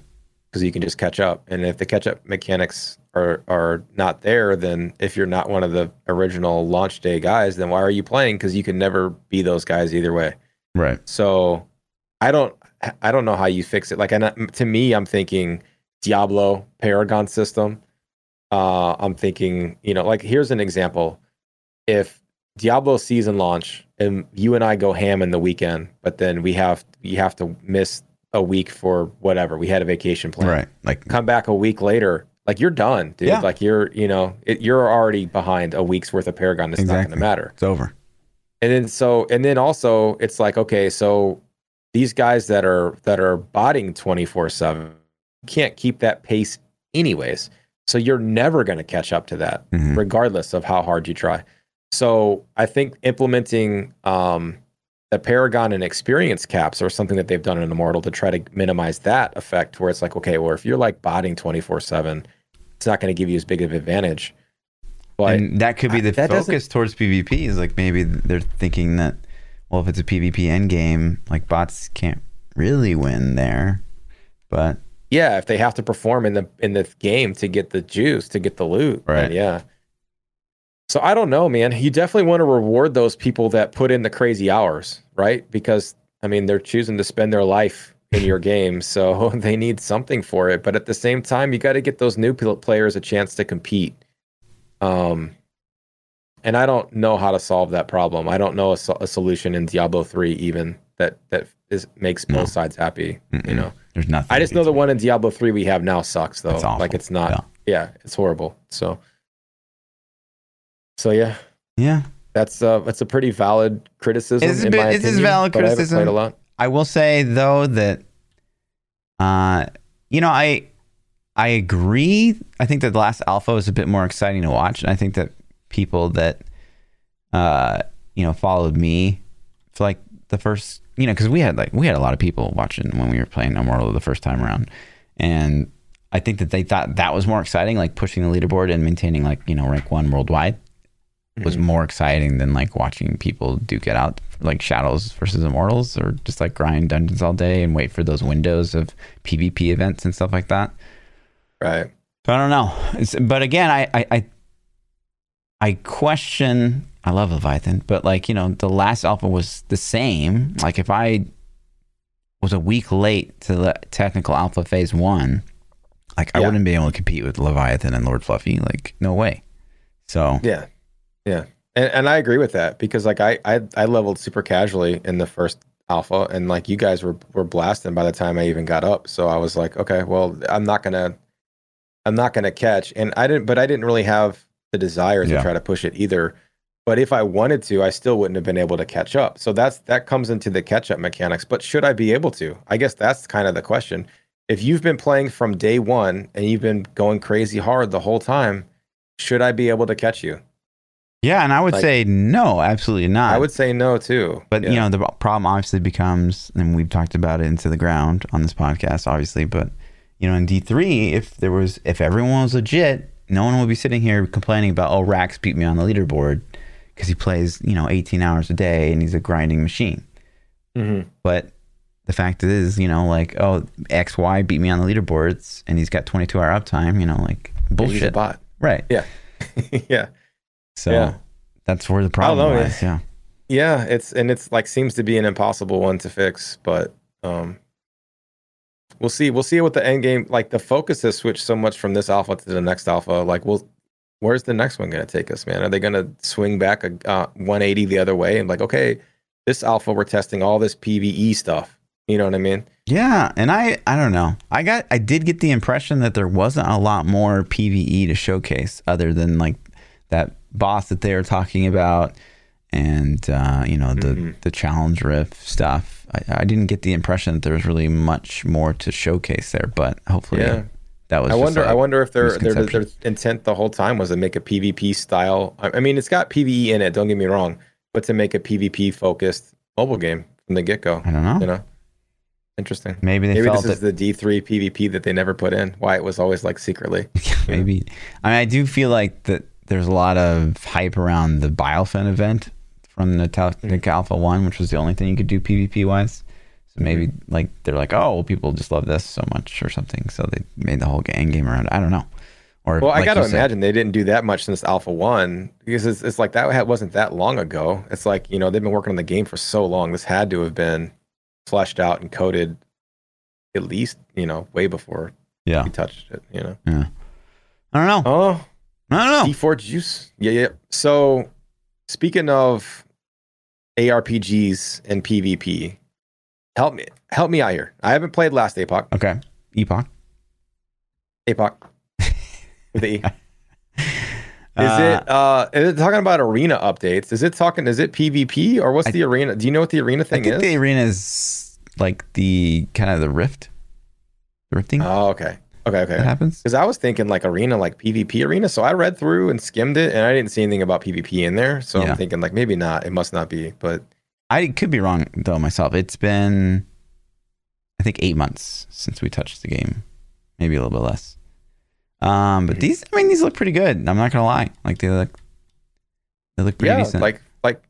Because you can just catch up. And if the catch up mechanics are are not there, then if you're not one of the original launch day guys, then why are you playing? Because you can never be those guys either way. Right. So I don't I don't know how you fix it. Like, and to me, I'm thinking Diablo Paragon system. Uh, I'm thinking, you know, like here's an example. If Diablo season launch and you and I go ham in the weekend, but then we have you have to miss a week for whatever. We had a vacation plan. Right. Like Come back a week later, like you're done, dude. Yeah. Like you're, you know, it, you're already behind a week's worth of Paragon. It's not going to matter. it's over. And then so and then also it's like okay, so these guys that are that are botting 24/7 can't keep that pace anyways. So you're never going to catch up to that Mhm. regardless of how hard you try. So I think implementing um the Paragon and experience caps or something that they've done in Immortal to try to minimize that effect where it's like okay, well if you're like botting 24/7, it's not going to give you as big of an advantage. But and that could be the doesn't- focus towards PvP is like maybe they're thinking that well if it's a PvP end game like bots can't really win there but Yeah, if they have to perform in the in the game to get the juice, to get the loot, Right. yeah. So I don't know, man. You definitely want to reward those people that put in the crazy hours, right? Because I mean, they're choosing to spend their life in your game, so they need something for it. But at the same time, you got to get those new players a chance to compete. Um, and I don't know how to solve that problem. I don't know a, so- a solution in Diablo three even that that is makes both sides happy. You Mm-mm. know. there's nothing I just know the one in Diablo 3 we have now sucks though. Like it's not Yeah. yeah. it's horrible. So So yeah, yeah. That's uh that's a pretty valid criticism It's a in bit- my it is opinion, valid but I criticism. played a lot. I will say though that uh you know I I agree. I think that the last alpha was a bit more exciting to watch and I think that people that uh you know followed me for like the first you know because we had like we had a lot of people watching when we were playing Immortal the first time around. And I think that they thought that was more exciting like pushing the leaderboard and maintaining like you know rank one worldwide was Mhm. more exciting than like watching people duke it out like shadows versus immortals or just like grind dungeons all day and wait for those windows of pvp events and stuff like that Right. but i don't know it's, but again I, I i i question i love leviathan but like you know the last alpha was the same like if i was a week late to the technical alpha phase one like i wouldn't be able to compete with leviathan and lord fluffy like no way so Yeah. Yeah. And and I agree with that because like I I I leveled super casually in the first alpha and like you guys were were blasting by the time I even got up. So I was like, okay, well, I'm not going to I'm not going to catch and I didn't but I didn't really have the desire to Yeah. try to push it either. But if I wanted to, I still wouldn't have been able to catch up. So that's that comes into the catch up mechanics. But should I be able to? I guess that's kind of the question. If you've been playing from day 1 and you've been going crazy hard the whole time, should I be able to catch you? Yeah, and I would Like- say no, absolutely not. I would say no too. but Yeah. you know, the problem obviously becomes, and we've talked about it into the ground on this podcast, obviously. But you know, in D three, if there was, if everyone was legit, no one would be sitting here complaining about, oh, Rax beat me on the leaderboard because he plays, you know, eighteen hours a day and he's a grinding machine. Mhm. But the fact is, you know, like, oh, X Y beat me on the leaderboards and he's got twenty two hour uptime. You know, like bullshit, bot. right? Yeah. yeah. So Yeah. that's where the problem know, lies. Yeah. Yeah. It's and it's like seems to be an impossible one to fix, but um we'll see. We'll see what the end game like the focus has switched so much from this alpha to the next alpha. Like we'll where's the next one gonna take us, man? Are they gonna swing back a uh, 180 the other way and like, okay, this alpha we're testing all this PvE stuff. You know what I mean? Yeah, and I I don't know. I got I did get the impression that there wasn't a lot more PVE to showcase other than like that boss that they were talking about and uh, you know the Mhm. the challenge rift stuff. I, I didn't get the impression that there was really much more to showcase there, but hopefully Yeah. that was I wonder. like I wonder if their, their their intent the whole time was to make a PvP style. I mean, it's got PVE in it. Don't get me wrong, but to make a PvP focused mobile game from the get go. I don't know. You know, interesting. Maybe they Maybe felt this is the D3 PvP that they never put in. Why it was always like secretly. maybe. I mean, I do feel like that there's a lot of hype around the Biofin event from the Tactic Alpha One, which was the only thing you could do PvP wise. So maybe mm-hmm. like they're like, oh, well, people just love this so much or something, so they made the whole end game around it. I don't know. Or Well, I got to imagine they didn't do that much since Alpha One because it's, it's like that wasn't that long ago. It's like you know they've been working on the game for so long. This had to have been fleshed out and coded at least you know way before Yeah, we touched it. You know. yeah. I don't know. Oh, I don't know. D4 juice. Yeah, yeah. So speaking of ARPGs and PvP, help me help me out here. I haven't played Last Epoch. Okay, Epoch. Epoch. With the E. Is Uh, it uh is it talking about arena updates? Is it talking is it PvP or what's I- the arena? Do you know what the arena I thing think is? the arena is like the kind of the rift, the rifting oh, okay. Okay, okay. that happens. Because I was thinking like arena, like PvP arena. So I read through and skimmed it and I didn't see anything about PvP in there. So Yeah. I'm thinking like maybe not. It must not be. But I could be wrong though myself. It's been, I think, eight months since we touched the game, maybe a little bit less. Um, but Mhm. these, I mean, these look pretty good. I'm not gonna lie. Like they look, they look pretty yeah, decent. like like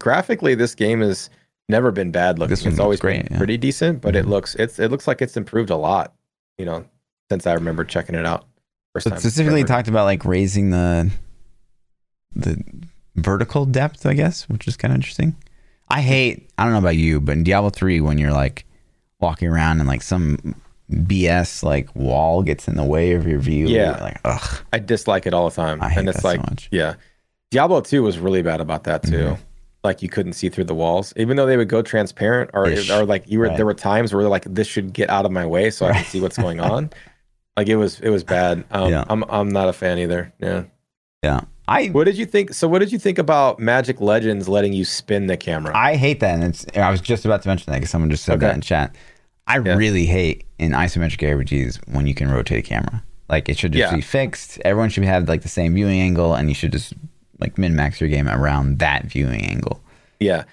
graphically, this game has never been bad looking. This it's always great, been yeah. pretty decent, but it Mhm. looks it's it looks like it's improved a lot. You know, since I remember checking it out first So time. specifically ever. talked about like raising the the vertical depth, I guess, which is kind of interesting. I hate. I don't know about you, but in Diablo three, when you're like walking around and like some BS like wall gets in the way of your view, Yeah. you're like ugh. I dislike it all the time, I hate and it's that so much. yeah, Diablo two was really bad about that too. Mhm. Like you couldn't see through the walls, even though they would go transparent, or Ish. or like you were Right. there were times where like this should get out of my way so I can see what's going on. Like it was it was bad. Um, Yeah. I'm I'm not a fan either. Yeah. Yeah, I What did you think? So, what did you think about Magic Legends letting you spin the camera? I hate that, and it's. I was just about to mention that because someone just said that in chat. I Yeah. really hate in isometric RPGs when you can rotate a camera. Like it should just Yeah. be fixed. Everyone should have like the same viewing angle, and you should just like min max your game around that viewing angle. yeah.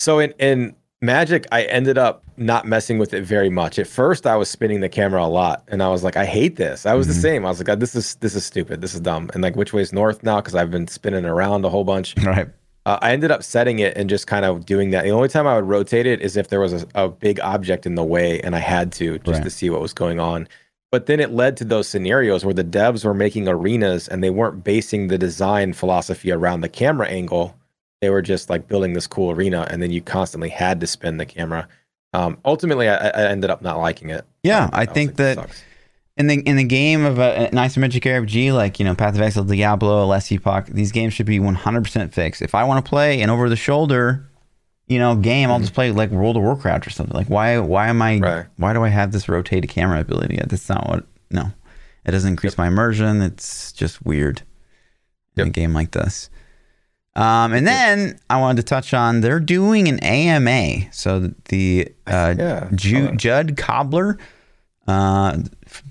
So in in Magic, I ended up not messing with it very much. At first, I was spinning the camera a lot, and I was like, I hate this. I was Mhm. the same. I was like, this is this is stupid. This is dumb. And like, which way's north now? Because I've been spinning around a whole bunch. Right. Uh, I ended up setting it and just kind of doing that. The only time I would rotate it is if there was a, a big object in the way and I had to just Right. to see what was going on. But then it led to those scenarios where the devs were making arenas and they weren't basing the design philosophy around the camera angle. They were just like building this cool arena and then you constantly had to spin the camera. Um, ultimately, I, I ended up not liking it. Yeah, Um, I think like, that in the in the game of a, an isometric RPG like you know Path of Exile, Diablo, Last Epoch, these games should be 100% fixed. If I want to play an over the shoulder, you know, game, I'll Mhm. just play like World of Warcraft or something. Like why why am I Right. why do I have this rotated camera ability? That's not what no. It doesn't increase my immersion. It's just weird in a game like this. Um, and then I wanted to touch on they're doing an AMA. So the uh, Yeah, Ju-. Judd Cobler, uh,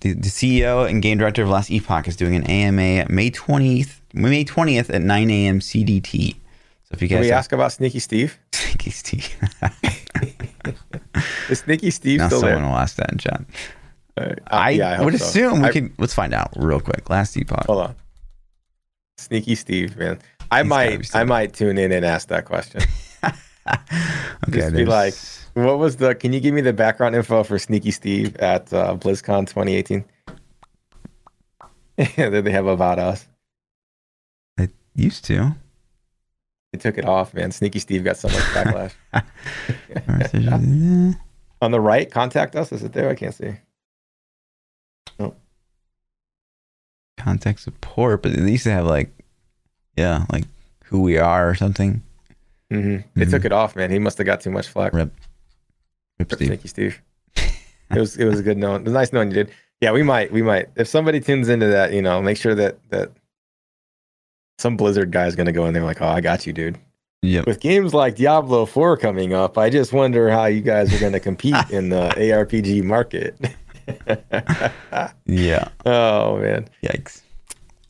the, the CEO and game director of Last Epoch, is doing an AMA May 20th, May 20th at 9 a.m. CDT. If you Can we have- ask about Sneaky Steve? Sneaky Steve. Is Sneaky Steve now still someone there? will ask that in chat. Uh, I yeah, hope would so. assume we I- could. Let's find out real quick. Last Epoch. Hold on. Sneaky Steve, man. I He's might I stupid. might tune in and ask that question. okay, Just be like, what was the can you give me the background info for Sneaky Steve at uh, BlizzCon 2018? that they have about us. I used to. They took it off, man. Sneaky Steve got so much backlash. Yeah. On the right, contact us. Is it there? I can't see. Contact support, but they used to have like, yeah, like who we are or something. hmm They Mhm. took it off, man. He must have got too much flack. Rip. Rip Rip Steve. Sneaky Steve. It was it was good knowing. It was nice knowing you did. Yeah, we might we might. If somebody tunes into that, you know, make sure that that some Blizzard guy is going to go in there like, oh, I got you, dude. Yep. With games like Diablo 4 coming up, I just wonder how you guys are going to compete in the ARPG market. Yeah. oh man. Yikes.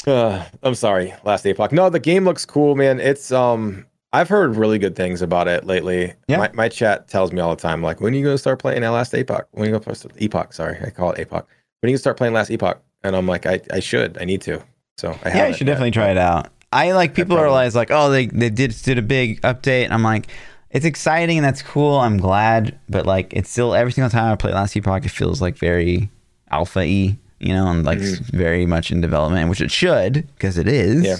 Uh, I'm sorry, Last Epoch. No, the game looks cool, man. It's um, I've heard really good things about it lately. Yeah. My, my chat tells me all the time, like, when are you going to start playing Last Epoch? When are you going to start Epoch? Sorry, I call it Epoch. When are you going to start playing Last Epoch? And I'm like, I, I should, I need to. So I Yeah, you should definitely try it out. I like people probably- always like, oh, they they did did a big update. And I'm like, it's exciting and that's cool. I'm glad, but like it's still every single time I play Last Epoch, it feels like very alpha y, you know, and like Mm-hmm. very much in development, which it should because it is. Yeah.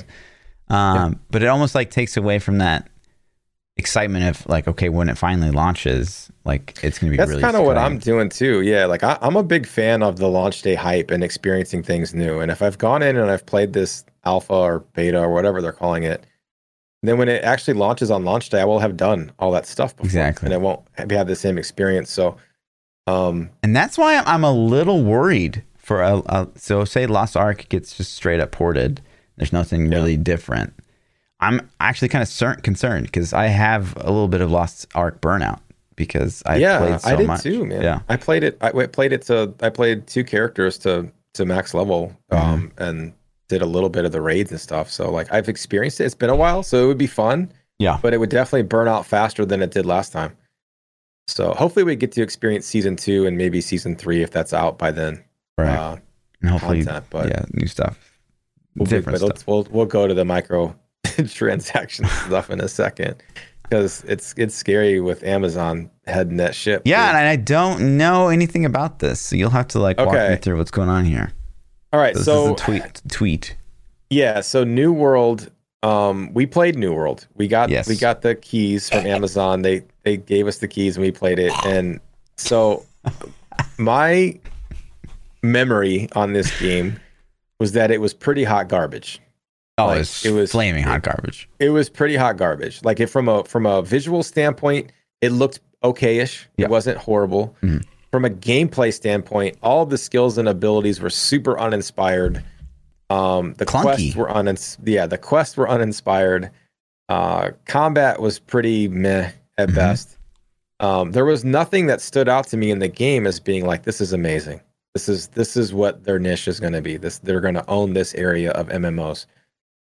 Um, but it almost like takes away from that excitement of like, okay, when it finally launches, like it's gonna be really. That's really. kind of what I'm doing too. Yeah, like I, I'm a big fan of the launch day hype and experiencing things new. And if I've gone in and I've played this alpha or beta or whatever they're calling it, then when it actually launches on launch day, I will have done all that stuff before, Exactly. and I won't have the same experience. So, um, And that's why I'm, I'm a little worried for a, a so say Lost Ark gets just straight up ported. There's nothing Yeah. really different. I'm actually kind of cer- concerned because I have a little bit of Lost Ark burnout because I yeah, played so I did much. too, man. Yeah, I played it. I played it to. I played two characters to to max level, Mm-hmm. um, and did a little bit of the raids and stuff. So like I've experienced it. It's been a while, so it would be fun. yeah. but it would definitely burn out faster than it did last time. So hopefully we get to experience season two and maybe season three if that's out by then. Right. Uh, and hopefully, content, but yeah, new stuff, we'll, be, different but stuff. we'll we'll go to the micro transaction stuff in a second because it's it's scary with Amazon heading that ship. Yeah, dude. and I don't know anything about this, so you'll have to like walk me through what's going on here. All right. This So is a tweet. Tweet. Yeah, so New World, um, we played New World. We got Yes. we got the keys from Amazon. They they gave us the keys and we played it. And so my memory on this game was that it was pretty hot garbage. Oh, Like, it was- flaming hot garbage. It was pretty hot garbage. Like if from a from a visual standpoint, it looked okayish. Yeah. It wasn't horrible. Mhm. From a gameplay standpoint, all the skills and abilities were super uninspired. Um, the Clunky. quests were unins- yeah, the quests were uninspired. Uh, combat was pretty meh at Mhm. best. Um, there was nothing that stood out to me in the game as being like, this is amazing. This is this is what their niche is going to be. This they're going to own this area of MMOs.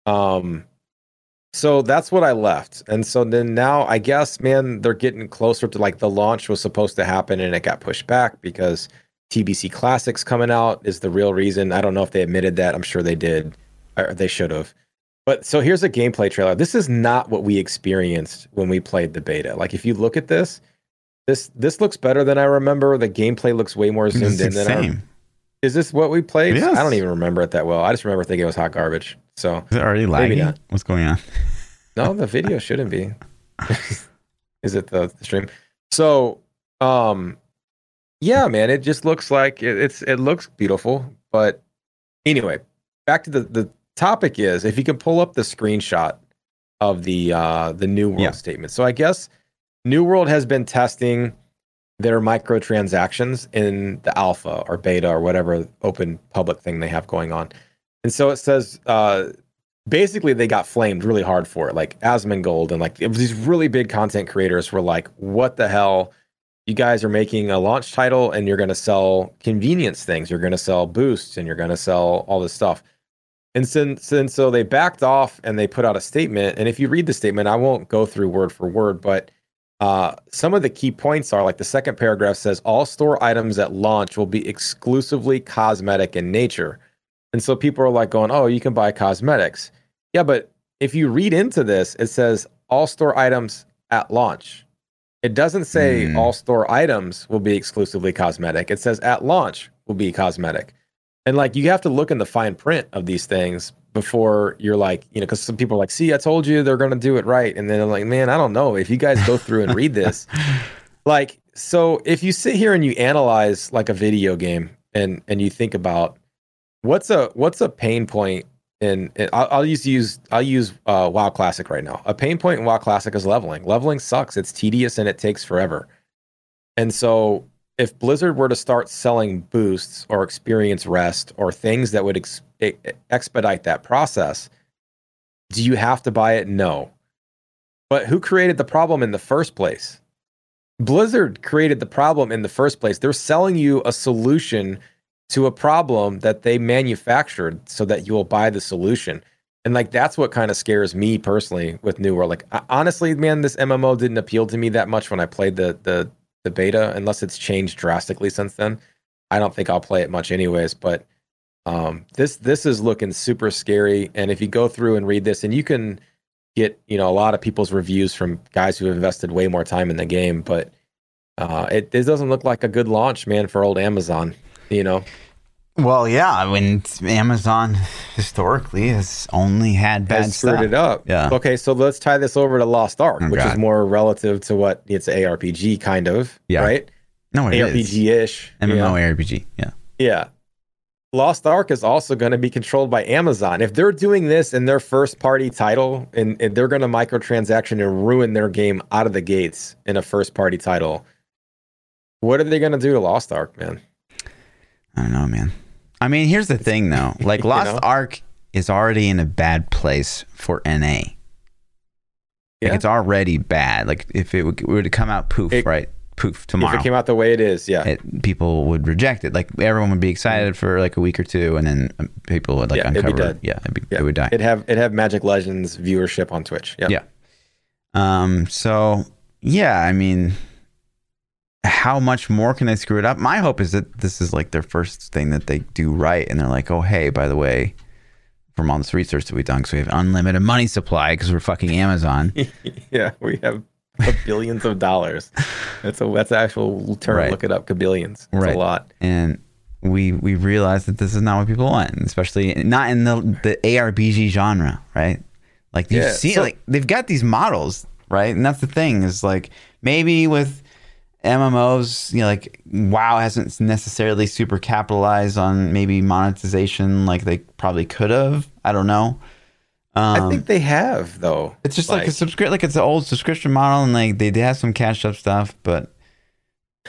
Um, so that's what I left. And so then now I guess, man, they're getting closer to like the launch was supposed to happen and it got pushed back because TBC Classics coming out is the real reason. I don't know if they admitted that. I'm sure they did, or they should have. But so here's a gameplay trailer. This is not what we experienced when we played the beta. Like if you look at this, this this looks better than I remember. The gameplay looks way more zoomed in than I, same. Is this what we played? Yes. I don't even remember it that well. I just remember thinking it was hot garbage. So Is it already lagging? What's going on? no, the video shouldn't be. Is it the, the stream? So, um, yeah, man, it just looks like it, it's it looks beautiful. But anyway, back to the the topic is if you can pull up the screenshot of the uh the new world Yeah. statement. So I guess New World has been testing their microtransactions in the alpha or beta or whatever open public thing they have going on. And so it says uh basically they got flamed really hard for it. Like Asmongold and like these really big content creators were like, what the hell? You guys are making a launch title and you're gonna sell convenience things. You're gonna sell boosts and you're gonna sell all this stuff. And since, since so they backed off and they put out a statement. And if you read the statement, I won't go through word for word, but uh, some of the key points are like the second paragraph says all store items at launch will be exclusively cosmetic in nature. And so people are like going, oh, you can buy cosmetics. Yeah, but if you read into this, it says all store items at launch. It doesn't say Hmm. all store items will be exclusively cosmetic. It says at launch will be cosmetic. And like you have to look in the fine print of these things before you're like, you know, because some people are like, see, I told you they're going to do it right. And then I'm like, man, I don't know. If you guys go through and read this, like, so if you sit here and you analyze like a video game and and you think about what's a what's a pain point in, in I'll, I'll use use I'll use uh, WoW Classic right now. A pain point in WoW Classic is leveling. Leveling sucks. It's tedious and it takes forever. And so if Blizzard were to start selling boosts or experience rest or things that would ex- expedite that process, do you have to buy it? No. But who created the problem in the first place? Blizzard created the problem in the first place. They're selling you a solution to a problem that they manufactured so that you will buy the solution. And like that's what kind of scares me personally with New World. Like I- honestly, man, this MMO didn't appeal to me that much when I played the the the beta, unless it's changed drastically since then. I don't think I'll play it much anyways, but um this this is looking super scary. And if you go through and read this, and you can get you know a lot of people's reviews from guys who have invested way more time in the game, but uh, it this doesn't look like a good launch, man, for old Amazon. You know, Well, yeah, I mean, Amazon historically has only had bad has screwed stuff. it up. Yeah. Okay, so let's tie this over to Lost Ark, Oh, which is more relative to what it's ARPG kind of, Yeah. right? No, it is. ARPG ish. MMORPG. Yeah. Yeah. Lost Ark is also going to be controlled by Amazon. If they're doing this in their first party title and, and they're going to microtransaction and ruin their game out of the gates in a first party title, what are they going to do to Lost Ark, man? I don't know, man. I mean, here's the thing, though. Like, You Lost know? Ark is already in a bad place for NA. Like, Yeah. it's already bad. Like, if it would, it would come out poof, It- right? Poof tomorrow. If it came out the way it is, yeah. it, people would reject it. Like, everyone would be excited for like a week or two, and then um, people would like Yeah, it'd be uncover. dead. Yeah, it'd be, Yeah. it would die. It'd have it have Magic Legends viewership on Twitch. Yeah. Yeah. Um. So yeah, I mean, how much more can they screw it up? My hope is that this is like their first thing that they do right, and they're like, oh hey, by the way, from all this research that we've done, because we have unlimited money supply because we're fucking Amazon. yeah, we have billions of dollars. That's a that's an actual term. Right. Look it up. Billions. It's Right. a lot. and we we realize that this is not what people want, especially not in the the ARPG genre, right? Like you Yeah, see, so- like they've got these models, right? And that's the thing is like maybe with MMOs, you know, like WoW hasn't necessarily super capitalized on maybe monetization like they probably could have. I don't know. Um, I think they have though. it's just like, a subscription, like it's an old subscription model, and like they, they have some cash shop stuff. But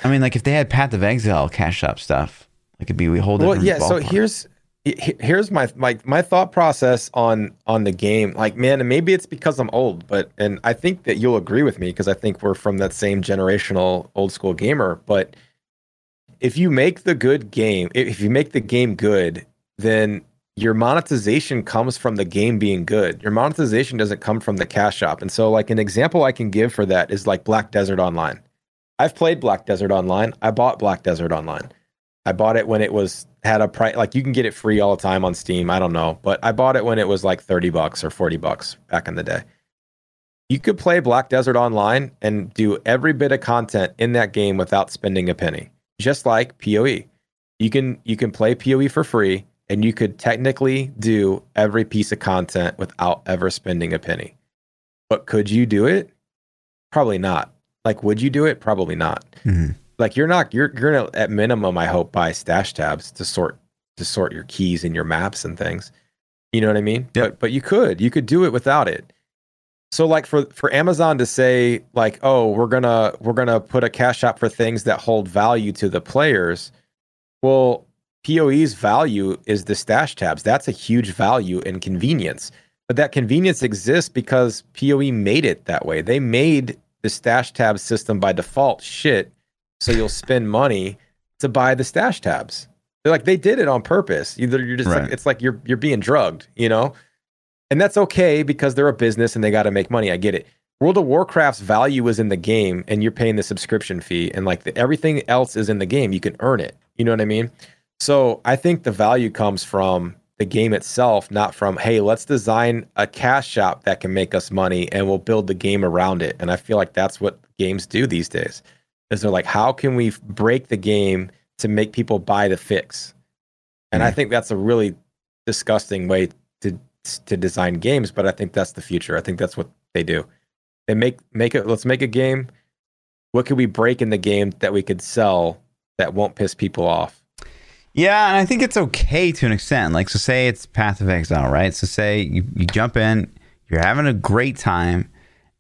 I mean, like if they had Path of Exile cash shop stuff, like it'd be we hold. well yeah so here's here's my my my thought process on on the game like man and maybe it's because i'm old but and i think that you'll agree with me because i think we're from that same generational old school gamer but if you make the good game if you make the game good then your monetization comes from the game being good your monetization doesn't come from the cash shop and so like an example i can give for that is like black desert online i've played black desert online i bought black desert online I bought it when it was had a price like you can get it free all the time on Steam. I don't know, but I bought it when it was like 30 bucks or 40 bucks back in the day. You could play Black Desert online and do every bit of content in that game without spending a penny. Just like PoE. You can you can play PoE for free and you could technically do every piece of content without ever spending a penny. But could you do it? Probably not. Like would you do it? Probably not Mhm. like you're not you're you're gonna at minimum i hope buy stash tabs to sort to sort your keys and your maps and things you know what i mean Yep. but but you could you could do it without it so like for for amazon to say like oh we're gonna we're gonna put a cash app for things that hold value to the players well poe's value is the stash tabs that's a huge value and convenience but that convenience exists because poe made it that way they made the stash tab system by default shit so you'll spend money to buy the stash tabs. They're like they did it on purpose. Either you're just Right. like it's like you're you're being drugged, you know? And that's okay because they're a business and they got to make money. I get it. World of Warcraft's value is in the game and you're paying the subscription fee and like the, everything else is in the game. You can earn it. You know what I mean? So I think the value comes from the game itself, not from, hey, let's design a cash shop that can make us money and we'll build the game around it. And I feel like that's what games do these days. Is they're like, how can we break the game to make people buy the fix? And I Mm. think that's a really disgusting way to to design games, but I think that's the future. I think that's what they do. They make make it. Let's make a game. What could we break in the game that we could sell that won't piss people off? Yeah, and I think it's okay to an extent. Like, so say it's Path of Exile, right? So say you, you jump in, you're having a great time,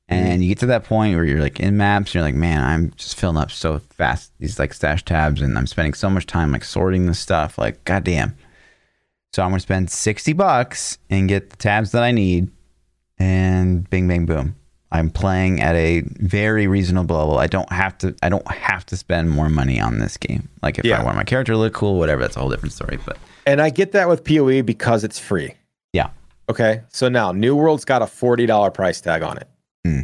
and you get to that point where you're like in maps, and you're like, man, I'm just filling up so fast these like stash tabs, and I'm spending so much time like sorting this stuff. Like, goddamn. So I'm gonna spend sixty bucks and get the tabs that I need, and bing, bang, boom. I'm playing at a very reasonable level. I don't have to. I don't have to spend more money on this game. Like if Yeah. I want my character to look cool, whatever. That's a whole different story. But And I get that with PoE because it's free. yeah, Okay, so now New World's got a forty dollar price tag on it. Hmm.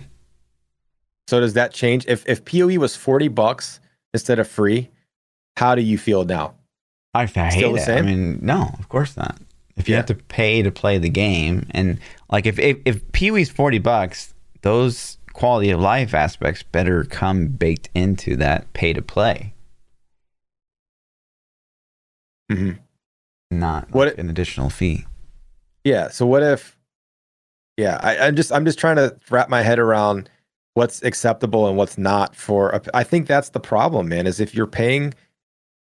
So does that change? If if PoE was forty bucks instead of free, how do you feel now? I, I hate Still the it. same? I mean, no, of course not. If you Yeah. have to pay to play the game, and like if if, if PoE's forty bucks, those quality of life aspects better come baked into that pay to play, Mhm. not What like an additional fee. Yeah. So what if? Yeah, I, I'm just I'm just trying to wrap my head around what's acceptable and what's not for. A, I think that's the problem, man. Is if you're paying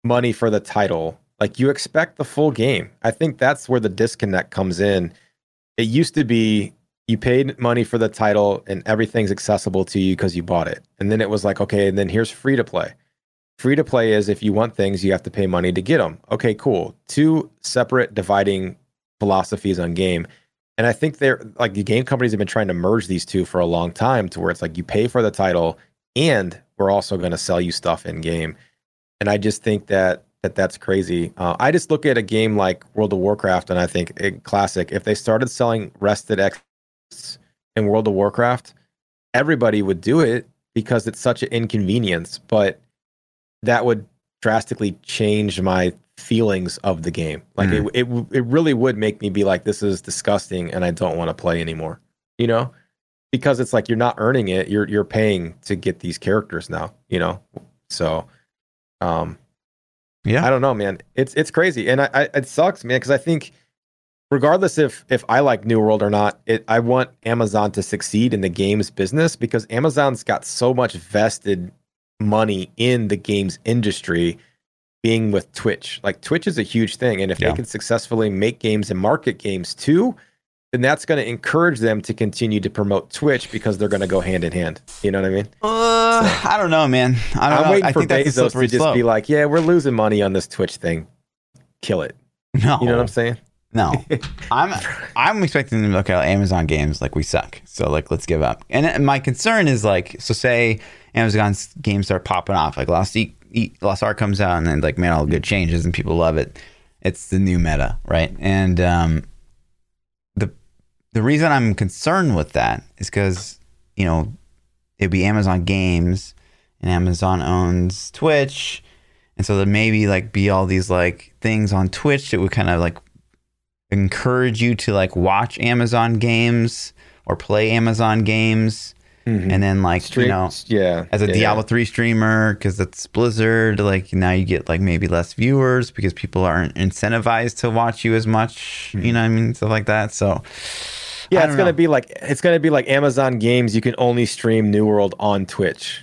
money for the title, like you expect the full game. I think that's where the disconnect comes in. It used to be you paid money for the title and everything's accessible to you because you bought it, and then it was like okay, and then here's free to play. Free to play is if you want things, you have to pay money to get them. Okay, cool. Two separate dividing philosophies on game. And I think they're like the game companies have been trying to merge these two for a long time to where it's like you pay for the title and we're also going to sell you stuff in game. And I just think that that that's crazy. Uh, I just look at a game like World of Warcraft and I think a classic. If they started selling rested X in World of Warcraft, everybody would do it because it's such an inconvenience. But that would drastically change my feelings of the game. Like Mm. it, it, it really would make me be like, this is disgusting, and I don't want to play anymore. You know, because it's like you're not earning it; you're you're paying to get these characters now. You know, so um, Yeah. I don't know, man. It's it's crazy, and I, I it sucks, man, because I think regardless if if I like New World or not, it I want Amazon to succeed in the games business because Amazon's got so much vested money in the games industry being with Twitch. Like Twitch is a huge thing and if Yeah. they can successfully make games and market games too, then that's going to encourage them to continue to promote Twitch because they're going to go hand in hand. You know what I mean? Uh, I don't know, man. I don't I'm know. waiting I for think that's a Bezos to just slope. be like, "Yeah, we're losing money on this Twitch thing. Kill it." no, You know what I'm saying? No, I'm I'm expecting them to look at Amazon games like we suck. So like let's give up. And uh, my concern is like so say Amazon's games start popping off like Lost e- E- Lost Ark comes out and then like man all good changes and people love it. It's the new meta, right? And um, the the reason I'm concerned with that is because you know it'd be Amazon Games and Amazon owns Twitch. And so there maybe like be all these like things on Twitch that would kind of like encourage you to like watch Amazon games or play Amazon games, mm-hmm. and then like Stream- you know yeah. as a yeah. Diablo three streamer because it's Blizzard, like now you get like maybe less viewers because people aren't incentivized to watch you as much. You hmm. know what I mean, stuff like that. So Yeah, it's gonna be like it's gonna be like Amazon Games. You can only stream New World on Twitch.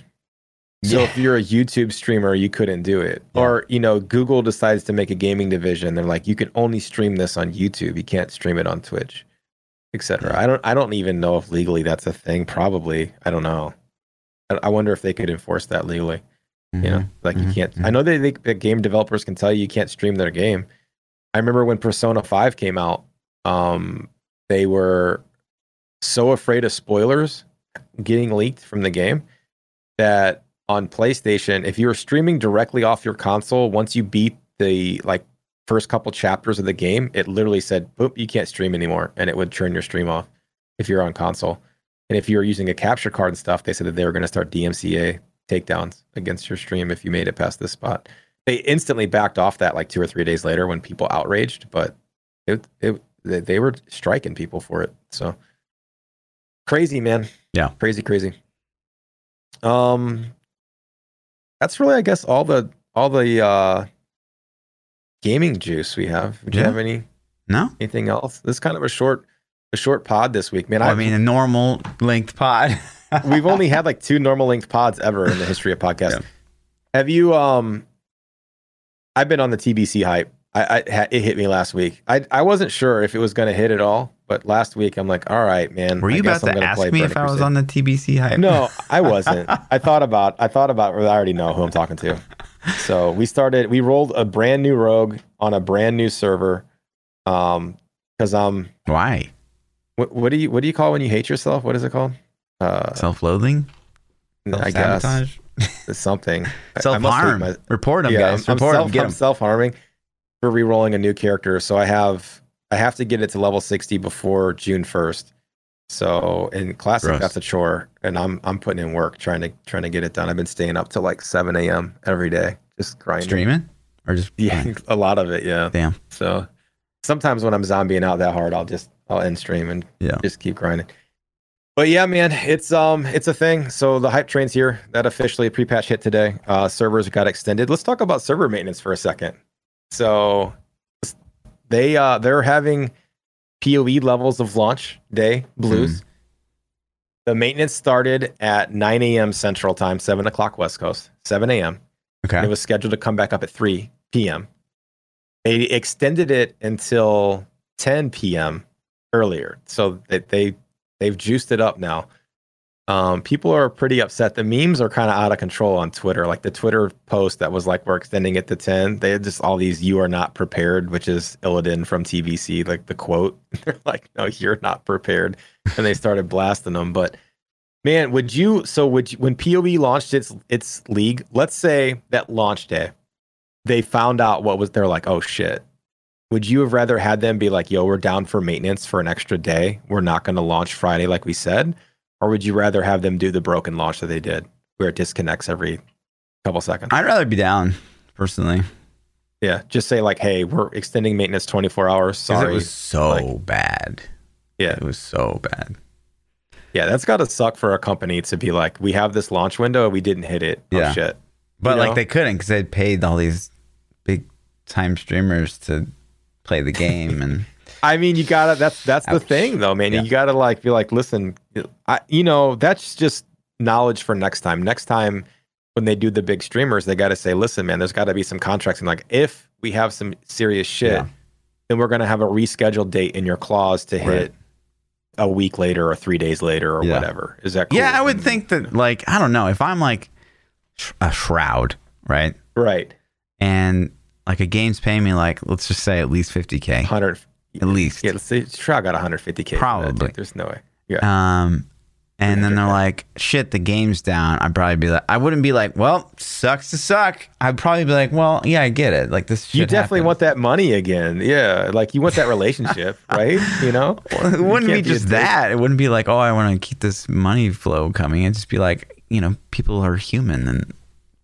So Yeah. if you're a YouTube streamer, you couldn't do it. Yeah. Or you know, Google decides to make a gaming division. They're like, you can only stream this on YouTube. You can't stream it on Twitch, etc. I don't. I don't even know if legally that's a thing. Probably. I don't know. I, I wonder if they could enforce that legally. You know, Mhm. like you mhm, can't. I know they, the game developers can tell you you can't stream their game. I remember when Persona Five came out, um, they were so afraid of spoilers getting leaked from the game that on PlayStation, if you were streaming directly off your console, once you beat the like first couple chapters of the game, it literally said, "Boop, you can't stream anymore," and it would turn your stream off if you're on console. And if you were using a capture card and stuff, they said that they were going to start DMCA takedowns against your stream if you made it past this spot. They instantly backed off that like two or three days later when people outraged, but it, it they- they were striking people for it. So crazy, man. Yeah. crazy, crazy. Um, that's really, I guess, all the all the uh gaming juice we have. Would you have any no. anything else? This is kind of a short a short pod this week, man. Well, I mean, a normal length pod. we've only had like two normal length pods ever in the history of podcasts. Yeah. Have you? Um, I've been on the TBC hype. I, I it hit me last week. I I wasn't sure if it was going to hit at all, but last week I'm like, all right, man. Were I you guess about I'm to ask me if I was on the TBC hype? No, I wasn't. I thought about. I thought about. I already know who I'm talking to. So we started. We rolled a brand new rogue on a brand new server. Um, because um, Why? what, what do you what do you call when you hate yourself? What is it called? Uh, Self-loathing? I guess something. I- I Self-harm. my- Report them, yeah, guys. I'm, Report self, them. Get I'm self-harming for re-rolling a new character. So I have I have to get it to level 60 before June 1st. So in classic, Gross. that's a chore, and I'm I'm putting in work trying to trying to get it done. I've been staying up till like 7 a.m. every day, just grinding. Streaming? Or just Yeah, a lot of it. Yeah. Damn. So sometimes when I'm zombieing out that hard, I'll just I'll end stream and Yeah. just keep grinding. But yeah, man, it's um it's a thing. So the hype train's here. That officially pre-patch hit today. Uh servers got extended. Let's talk about server maintenance for a second. So they uh they're having PoE levels of launch day blues. The maintenance started at 9 a.m. Central Time, 7 o'clock West Coast, 7 a.m. Okay. It was scheduled to come back up at 3 p.m. They extended it until 10 p.m. earlier, so that they they've juiced it up now. Um, people are pretty upset. The memes are kind of out of control on Twitter. Like the Twitter post that was like, "We're extending it to 10." They had just all these "You are not prepared," which is Illidan from TBC, like the quote. They're like, "No, you're not prepared," and they started blasting them. But man, would you? So would you, when POE launched its its league? Let's say that launch day, they found out what was. They're like, "Oh shit." Would you have rather had them be like, "Yo, we're down for maintenance for an extra day. We're not going to launch Friday like we said," or would you rather have them do the broken launch that they did, where it disconnects every couple seconds? I'd rather be down personally. yeah, just say like, "Hey, we're extending maintenance 24 hours." Sorry. It was so like- bad. Yeah. It was so bad. yeah, that's got to suck for a company to be like, "We have this launch window, we didn't hit it." Oh Yeah. shit. But You like know? they couldn't because they'd paid all these big time streamers to play the game and I mean, you gotta. That's that's the thing, though, man. Yeah. You gotta like be like, listen, I, you know, that's just knowledge for next time. Next time when they do the big streamers, they got to say, listen, man, there's got to be some contracts, and like, if we have some serious shit, Yeah. then we're gonna have a rescheduled date in your clause to hit a week later or three days later or Yeah. whatever. Is that cool? yeah, I would mm-hmm. think that like I don't know if I'm like a shroud, right? right, And like a game's paying me like let's just say at least 50k, hundred. At least. Yeah, let's say Shroud got 150k. for that, dude. Probably. There's no way. Yeah. Um, and then they're like, "Shit, the game's down." I'd probably be like, I wouldn't be like, "Well, sucks to suck." I'd probably be like, "Well, yeah, I get it. Like this." you definitely happens." want that money again. Yeah, like you want that relationship, right? You know, Well, it wouldn't be just that. It wouldn't be like, "Oh, I want to keep this money flow coming." It'd just be like, you know, people are human and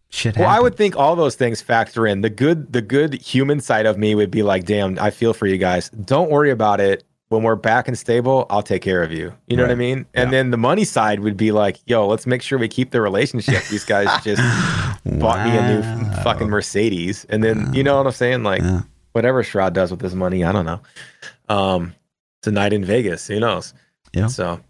shit. Well, I would think all those things factor in. The good, the good human side of me would be like, "Damn, I feel for you guys. Don't worry about it. When we're back and stable, I'll take care of you." You know what I mean? And Yeah. then the money side would be like, "Yo, let's make sure we keep the relationship. These guys just bought me a new fucking Mercedes, and then you know what I'm saying? Like, Yeah. whatever Shroud does with his money, I don't know. Um, it's a night in Vegas. Who knows? Yeah. So,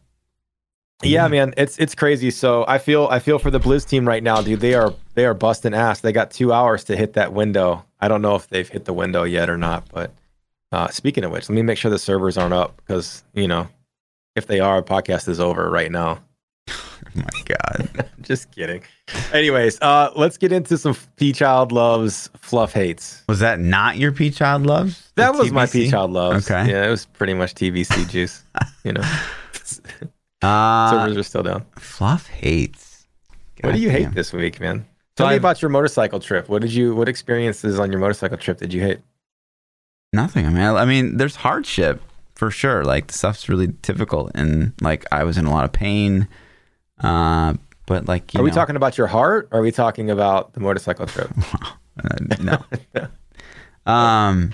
yeah, man, it's it's crazy. So I feel I feel for the Blizz team right now, dude. They are they are busting ass. They got two hours to hit that window. I don't know if they've hit the window yet or not. But uh, speaking of which, let me make sure the servers aren't up because you know if they are, podcast is over right now. Oh my god. Just kidding. Anyways, uh, let's get into some P Child loves fluff hates. Was that not your P Child loves? That was my TBC? P Child loves. Okay. Yeah, it was pretty much TBC juice. You know, Uh, servers are still down. Fluff hates. what do you hate this week, man? So Tell me I've- about your motorcycle trip. What did you? What experiences on your motorcycle trip did you hate? Nothing. I mean, I, I mean, there's hardship for sure. Like the stuff's really difficult, and like I was in a lot of pain. Uh, but like, you Are we know, talking about your heart? Or are we talking about the motorcycle trip? No. um.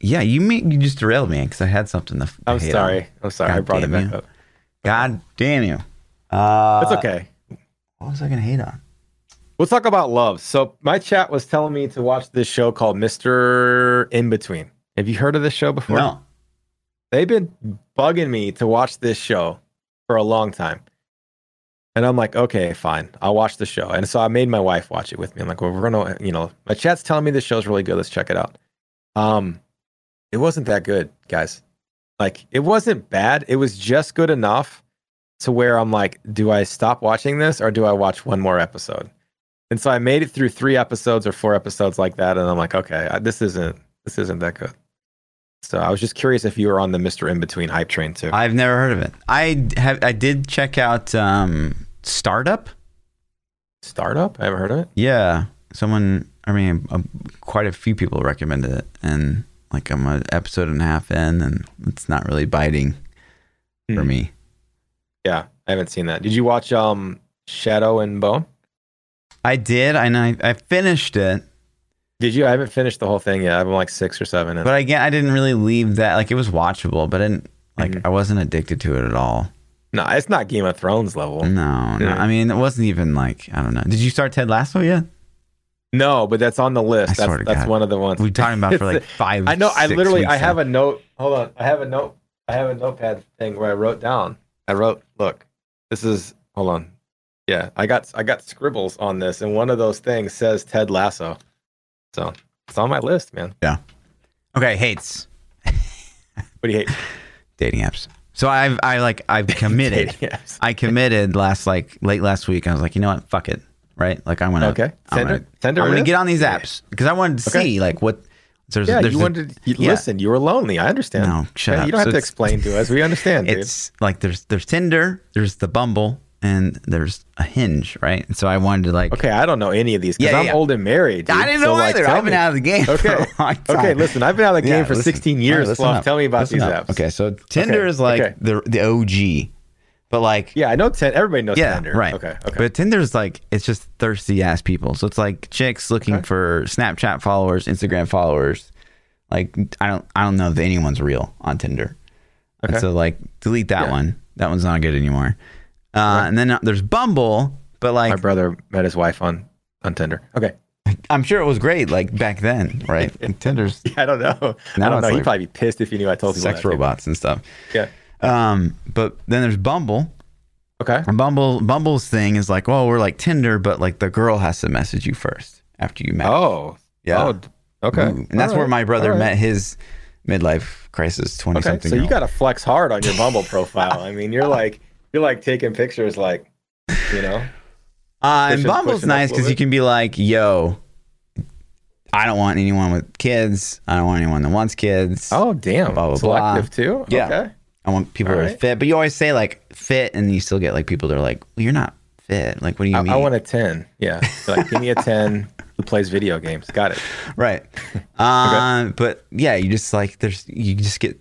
Yeah, you mean you just derailed me because I had something to. I'm sorry. on. I'm sorry. I brought it back you. up. God damn you. Uh, It's okay. What was I gonna hate on? We'll talk about love. So my chat was telling me to watch this show called Mr. In Between. Have you heard of this show before? No. They've been bugging me to watch this show for a long time. And I'm like, okay, fine. I'll watch the show. And so I made my wife watch it with me. I'm like, well, we're gonna, you know, my chat's telling me this show's really good. Let's check it out. Um, it wasn't that good, guys. Like, it wasn't bad. It was just good enough to where I'm like, do I stop watching this or do I watch one more episode? And so I made it through three episodes or four episodes like that, and I'm like, okay, this isn't this isn't that good. So I was just curious if you were on the Mister In Between hype train too. I've never heard of it. I have. I did check out um, Startup. Startup? I haven't heard of it. Yeah, someone. I mean, uh, quite a few people recommended it, and like I'm an episode and a half in, and it's not really biting for Hmm. me. Yeah, I haven't seen that. Did you watch um Shadow and Bone? I did, and I I finished it. Did you? I haven't finished the whole thing yet. I'm like six or seven. In. But again, I didn't really leave that. Like it was watchable, but I didn't like. Mhm. I wasn't addicted to it at all. no, it's not Game of Thrones level. No, no. I mean, it wasn't even like I don't know. Did you start Ted Lasso yet? No, but that's on the list. I That's that's God. one of the ones. We've talking about for like five. I know. I literally. I have now. a note. Hold on. I have a note. I have a notepad thing where I wrote down. I wrote. Look, this is. Hold on. Yeah, I got. I got scribbles on this, and one of those things says Ted Lasso. So it's on my list, man. Yeah. Okay, hates What do you hate? dating apps. So I've I like I've committed. I committed last like late last week. I was like, you know what? Fuck it. Right? Like I'm gonna Okay. I'm Tinder. gonna, Tinder. I'm gonna get on these apps because I wanted to Okay. see like what there's Yeah, there's you a- wanted. You, yeah. Listen, you were lonely. I understand. No, shut Yeah, up. You don't have to explain to us. We understand, dude. it's like there's there's Tinder, there's the Bumble, and there's a Hinge, right? And so I wanted to like Okay, I don't know any of these because Yeah, I'm old and married. dude. I didn't know like, either. tell I've been me. out of the game for Okay. a long time. Okay, listen, I've been out of the game for listen. 16 years. right. Tell me about Listen these up. apps. Okay, so Tinder Okay, is like the the OG, but like Yeah, I know. Ten, everybody knows yeah, Tinder. right. Okay. Okay. But Tinder's like it's just thirsty ass people. So it's like chicks looking Okay. for Snapchat followers, Instagram followers. Like I don't I don't know if anyone's real on Tinder. And Okay. so like delete that Yeah. one. That one's not good anymore. Uh, And then there's Bumble, but like, My brother met his wife on on Tinder. Okay. I'm sure it was great like back then, right? Like, Tinder's I don't know. Now I don't know. He'd probably be pissed if he knew I told people sex robots and stuff. Yeah. Um, but then there's Bumble. Okay. And Bumble Bumble's thing is like, well, we're like Tinder, but like the girl has to message you first after you match. Oh. Yeah. Oh, okay. Ooh. And that's All where my brother All right. met his midlife crisis, twenty Okay. something. So you got to flex hard on your Bumble profile. I mean, you're like you're like taking pictures, like you know. uh, and Bumble's pushing up a nice because you can be like, yo, I don't want anyone with kids. I don't want anyone that wants kids. Oh damn. Blah, blah, Selective too. Yeah. Okay. I want people all that are right. fit. But you always say like fit, and you still get like people that are like, well, you're not fit. Like, what do you I, mean? I want a ten. Yeah. So, like, give me a ten who plays video games. Got it. right. Uh, But yeah, you just like there's you just get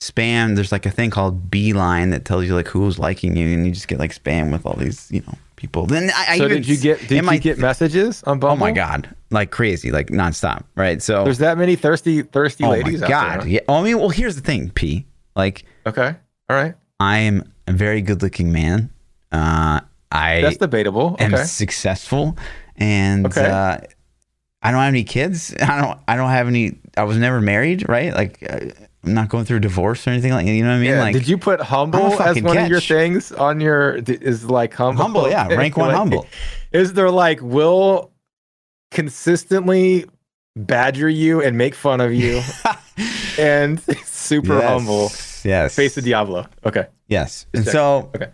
spam. There's like a thing called Beeline that tells you like who's liking you, and you just get like spam with all these you know people. Then I, I So even did you get did you my- get messages on Bumble? Oh my god, like crazy, like nonstop. Right. So There's that many thirsty thirsty oh ladies my out god. there. Yeah. Oh, I mean, well, here's the thing, P. Like? Okay. All right. I am a very good looking man. Uh, I That's debatable. am Okay. successful and Okay. uh, I don't have any kids. I don't I don't have any I was never married, right? Like uh, I'm not going through a divorce or anything like you know what I mean? Yeah. like did you put humble as one of your things on your? Is like humble? humble, yeah, rank one Like, humble. Is there like will consistently badger you and make fun of you and super Yes, humble? Yes. Face the Diablo. Okay. Yes. And check. so Okay.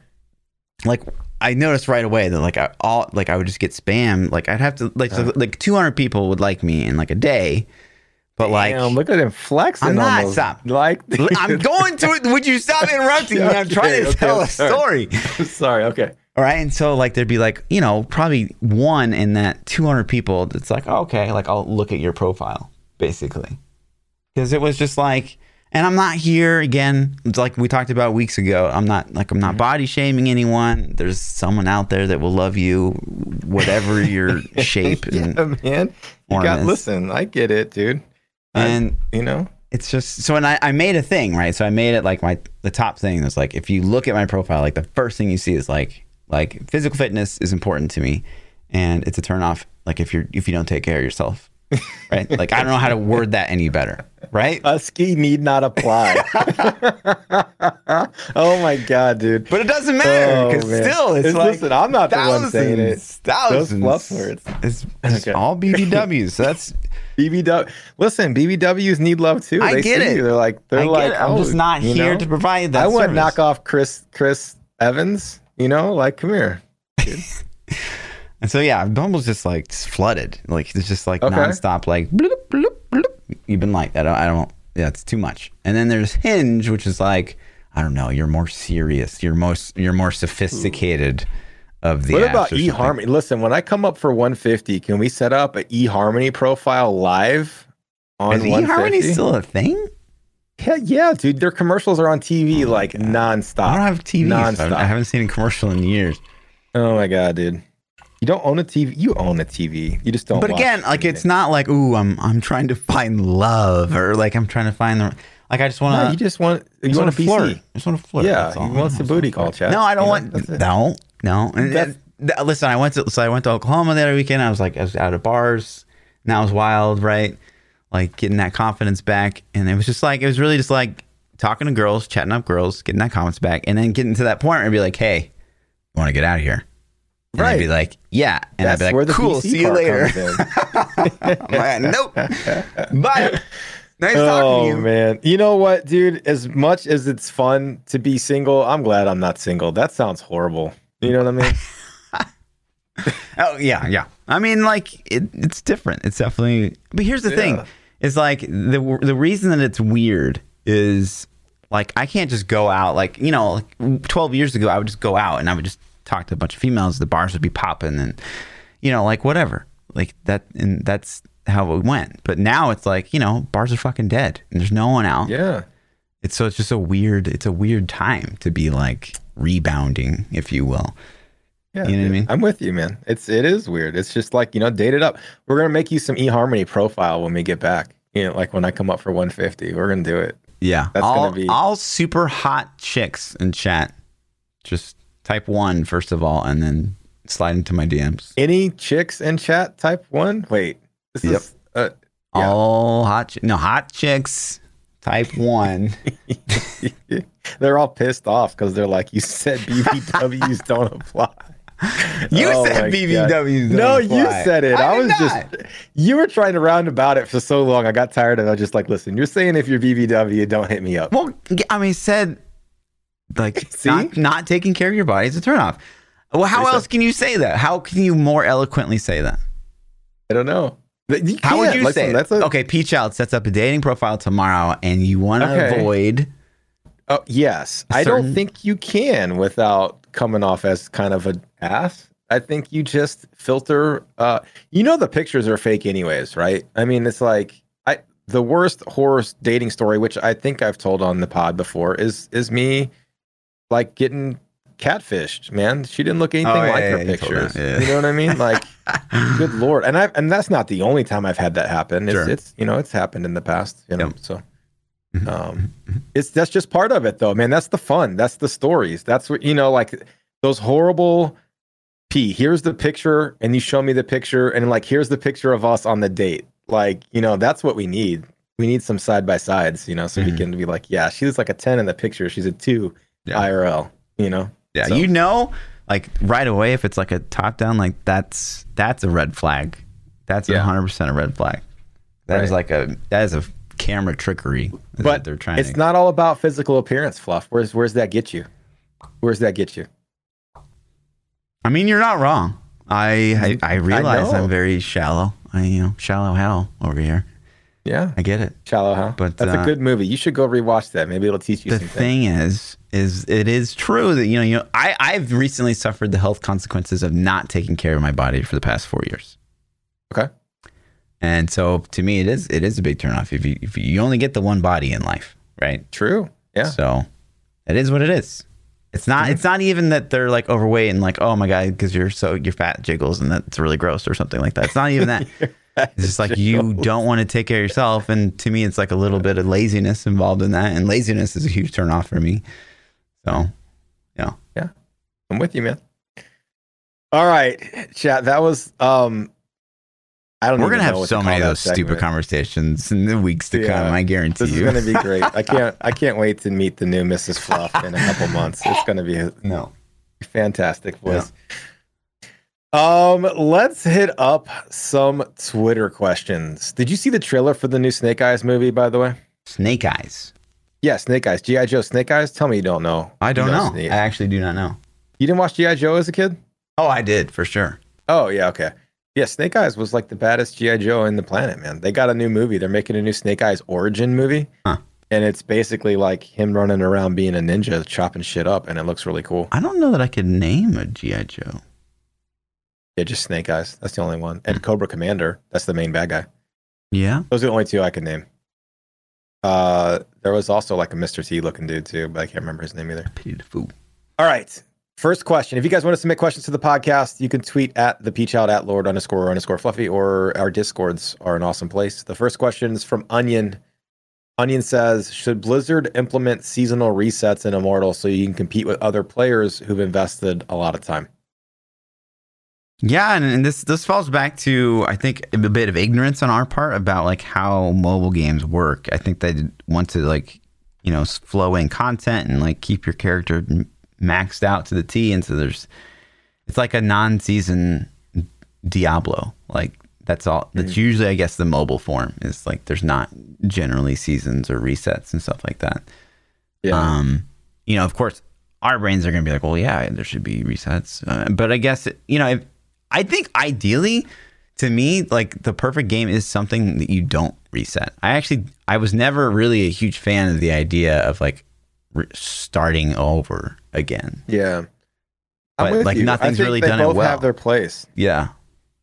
like I noticed right away that like I all like I would just get spam. Like I'd have to like Uh-huh. like 200 people would like me in like a day, but like Damn, look at him flexing. I'm not, stop. Like I'm going to it. Would you stop interrupting me? I'm Okay, trying to okay, tell I'm a sorry. story. Sorry. Okay. All right. And so like there'd be like, you know, probably one in that 200 people that's like, oh, okay, like I'll look at your profile basically. Cuz it was just like and I'm not here again. Like we talked about weeks ago. I'm not like I'm Mm-hmm. not body shaming anyone. There's someone out there that will love you whatever your shape and yeah, man. You got ornaments. listen. I get it, dude. I- and you know. it's just so and I, I made a thing right so i made it like my the top thing was like if you look at my profile like the first thing you see is like like physical fitness is important to me and it's a turn off like if you're if you don't take care of yourself right like i don't know how to word that any better right ski need not apply. oh my god, dude. but it doesn't matter because Oh, still it's, It's- like listen, I'm not the one saying it. thousands Those fluff words. it's, it's Okay. all bbws so that's BBW. Listen, BBWs need love too. I They get see it. you. They're like they're like it. i'm oh, just not here know? to provide that I would service. knock off Chris Chris Evans. You know, like come here. And so yeah, Bumble's just like just flooded. Like it's just like Okay. nonstop. Like bloop, bloop, bloop. You've been like that. I don't, I don't. Yeah, it's too much. And then there's Hinge, which is like I don't know. You're more serious. You're most. You're more sophisticated of the. what about eHarmony? Listen, when I come up for 150, can we set up an eHarmony profile live on Is 150? eHarmony still a thing? Yeah, yeah, dude. Their commercials are on TV oh like nonstop. I don't have TV. so I haven't seen a commercial in years. Oh my god, dude. You don't own a TV. You own a TV. You just don't. But again, like it's not like ooh, I'm I'm trying to find love or like I'm trying to find the like I just want to. No, you just want you just want to flirt. I just want to flirt. Yeah, he wants the booty call. Chad. No, I don't You know, want. No, no. And that- that- listen, I went to so I went to Oklahoma the other weekend. I was like I was out of bars. And that was wild, right? Like getting that confidence back, and it was just like it was really just like talking to girls, chatting up girls, getting that confidence back, and then getting to that point where I'd be like, "Hey, you want to get out of here?" And I'd Right. be like, "Yeah," and That's I'd be like, "Cool, PC see you later." I'm like, nope. Bye. Nice talking to oh you. man, you know what, dude? As much as it's fun to be single, I'm glad I'm not single. That sounds horrible. You know what I mean? Oh yeah, yeah. I mean, like it, it's different. It's definitely. But here's the thing: Yeah. is like the the reason that it's weird is like I can't just go out. Like you know, like twelve years ago, I would just go out and I would just talk to a bunch of females. The bars would be popping, and you know, like whatever, like that, and that's how it went. But now it's like you know, bars are fucking dead, and there's no one out. yeah. It's so it's just a weird. It's a weird time to be like rebounding, if you will. Yeah, You know what I mean? I'm with you, man. It's it is weird. It's just like you know, date it up. We're gonna make you some eHarmony profile when we get back. You know, like when I come up for 150, we're gonna do it. Yeah, That's all, gonna be- all super hot chicks in chat. Just type one first of all, and then slide into my DMs. Any chicks in chat? Type one. Wait, this Yep. is. Uh, Yeah. All hot, chi- no hot chicks. Type one. they're all pissed off because they're like, you said BBWs don't apply. You Oh said BBWs. don't No, you said it. I, did was not. just you were trying to round about it for so long. I got tired of it. I was just like, listen, you're saying if you're BBW, don't hit me up. Well, I mean, said like See? not not taking care of your body is a turnoff. Well, how else can you say that? How can you more eloquently say that? I don't know. How would you Listen, say? That's a, okay, Peach Out sets up a dating profile tomorrow, and you want to Okay. avoid. Oh, yes. I don't think you can without coming off as kind of an ass. I think you just filter uh you know the pictures are fake anyways, right? I mean, it's like I the worst horror dating story which I think I've told on the pod before is is me like getting catfished, man. She didn't look anything Oh, yeah, like her you told pictures. that, yeah. You know what I mean? Like good lord. And I and that's not the only time I've had that happen. It's Sure. it's you know, it's happened in the past, you know. Yep. So Mhm. um it's that's just part of it though man that's the fun that's the stories that's what you know like those horrible p here's the picture and you show me the picture and like here's the picture of us on the date like you know that's what we need we need some side by sides you know so we Mhm. can be like yeah she's like a 10 in the picture she's a 2 Yeah. irl you know Yeah, So- you know, like right away if it's like a top down, like that's that's a red flag. That's Yeah. hundred percent a red flag. That is Right. like a that is a camera trickery. is but they're trying. it's to, not all about physical appearance fluff where's where's that get you where's that get you I mean, you're not wrong. I I, mm-hmm. I realize know. I'm very shallow. I you know shallow hell over here. Yeah I get it. shallow huh? But, that's uh, a good movie you should go rewatch that maybe it'll teach you the something thing is is it is true that you know you know I I've recently suffered the health consequences of not taking care of my body for the past four years. okay And so to me, it is it is a big turnoff if you if you only get the one body in life, right? true yeah So it is what it is. It's not. It's not even that they're like overweight and like, oh my god, because you're so you're fat jiggles and that's really gross or something like that. It's not even that. It's just like you don't want to take care of yourself, and to me, it's like a little bit of laziness involved in that, and laziness is a huge turnoff for me. So, yeah, Yeah. I'm with you, man. All right, chat. That was um. I don't. Know. We're gonna have what so to many of call that those stupid conversations in the weeks to Yeah. come. I guarantee This is you. gonna be great. I can't. I can't wait to meet the new Mrs. Fluff in a couple months. It's gonna be a no. fantastic voice. Um, let's hit up some Twitter questions. Did you see the trailer for the new Snake Eyes movie? By the way, Snake eyes. yeah, Snake Eyes, GI Joe, Snake Eyes. Tell me you don't know. I don't You know. Snake- I actually do not know. You didn't watch GI Joe as a kid? Oh, I did for sure. Oh yeah, okay. Yeah, Snake Eyes was like the baddest GI Joe in the planet, man. They got a new movie. They're making a new Snake Eyes origin movie, Huh. and it's basically like him running around being a ninja, chopping shit up, and it looks really cool. I don't know that I could name a GI Joe. Yeah, just Snake Eyes. That's the only one, and Cobra Commander. That's the main bad guy. Yeah. Those are the only two I can name. Uh, there was also like a Mr. T looking dude too, but I can't remember his name either. Pity the fool. All right. First question. If you guys want to submit questions to the podcast, you can tweet at the peach out at Lord underscore underscore fluffy or our discords are an awesome place. The first question is from Onion. Onion says, should Blizzard implement seasonal resets in Immortal so you can compete with other players who've invested a lot of time? Yeah, and, and this this falls back to I think a bit of ignorance on our part about like how mobile games work. I think they want to like you know flow in content and like keep your character maxed out to the T, and so there's it's like a non-season Diablo. Like that's all. That's mm-hmm. usually I guess the mobile form is like there's not generally seasons or resets and stuff like that. Yeah. Um, you know, of course, our brains are gonna be like, well, yeah, there should be resets, uh, but I guess you know if I think ideally, to me, like the perfect game is something that you don't reset. I actually, I was never really a huge fan of the idea of like re- starting over again. Yeah, but like you. nothing's really done it well. Have their place. Yeah,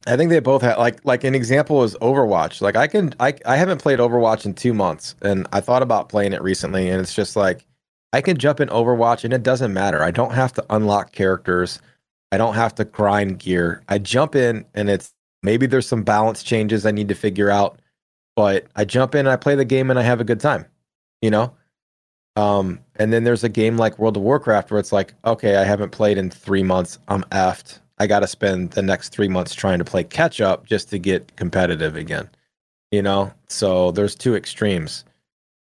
I think they both have like like an example is Overwatch. Like I can I I haven't played Overwatch in two months, and I thought about playing it recently, and it's just like I can jump in Overwatch, and it doesn't matter. I don't have to unlock characters. I don't have to grind gear. I jump in and it's maybe there's some balance changes I need to figure out, but I jump in, I play the game and I have a good time, you know? Um, and then there's a game like World of Warcraft where it's like, okay, I haven't played in three months. I'm effed. I got to spend the next three months trying to play catch up just to get competitive again, you know? So there's two extremes.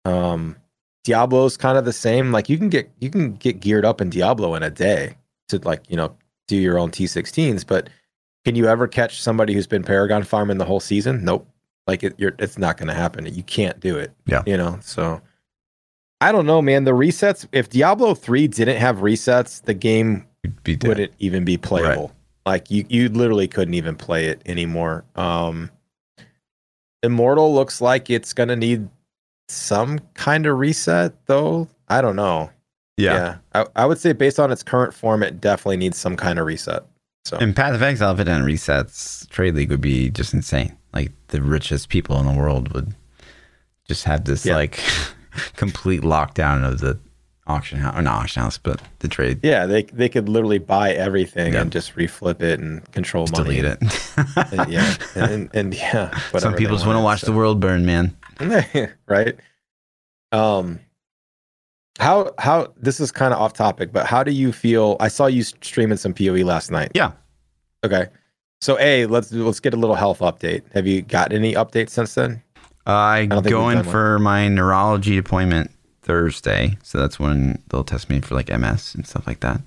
Um, Diablo's kind of the same. Like you can get you can get geared up in Diablo in a day to like you know do your own T16s, but can you ever catch somebody who's been Paragon farming the whole season? Nope. Like it, it's not going to happen. You can't do it. Yeah. You know, so I don't know, man. The resets, if Diablo 3 didn't have resets, the game wouldn't even be playable. Right. Like you, you literally couldn't even play it anymore. Um, Immortal looks like it's going to need some kind of reset, though. I don't know. Yeah. yeah. I, I would say based on its current form, it definitely needs some kind of reset. So in Path of Exile, if it didn't resets, Trade League would be just insane. Like the richest people in the world would just have this yeah. like complete lockdown of the auction house or not auction house, but the trade. Yeah, they they could literally buy everything and just reflip it and control just money. Delete it. and, yeah, and, and, and yeah. Some people just want to watch so. the world burn, man. right. Um, how how this is kind of off topic, but how do you feel? I saw you streaming some PoE last night. Yeah. Okay. So a let's let's get a little health update. Have you got any updates since then? Uh, I go in for one. my neurology appointment Thursday, so that's when they'll test me for like MS and stuff like that.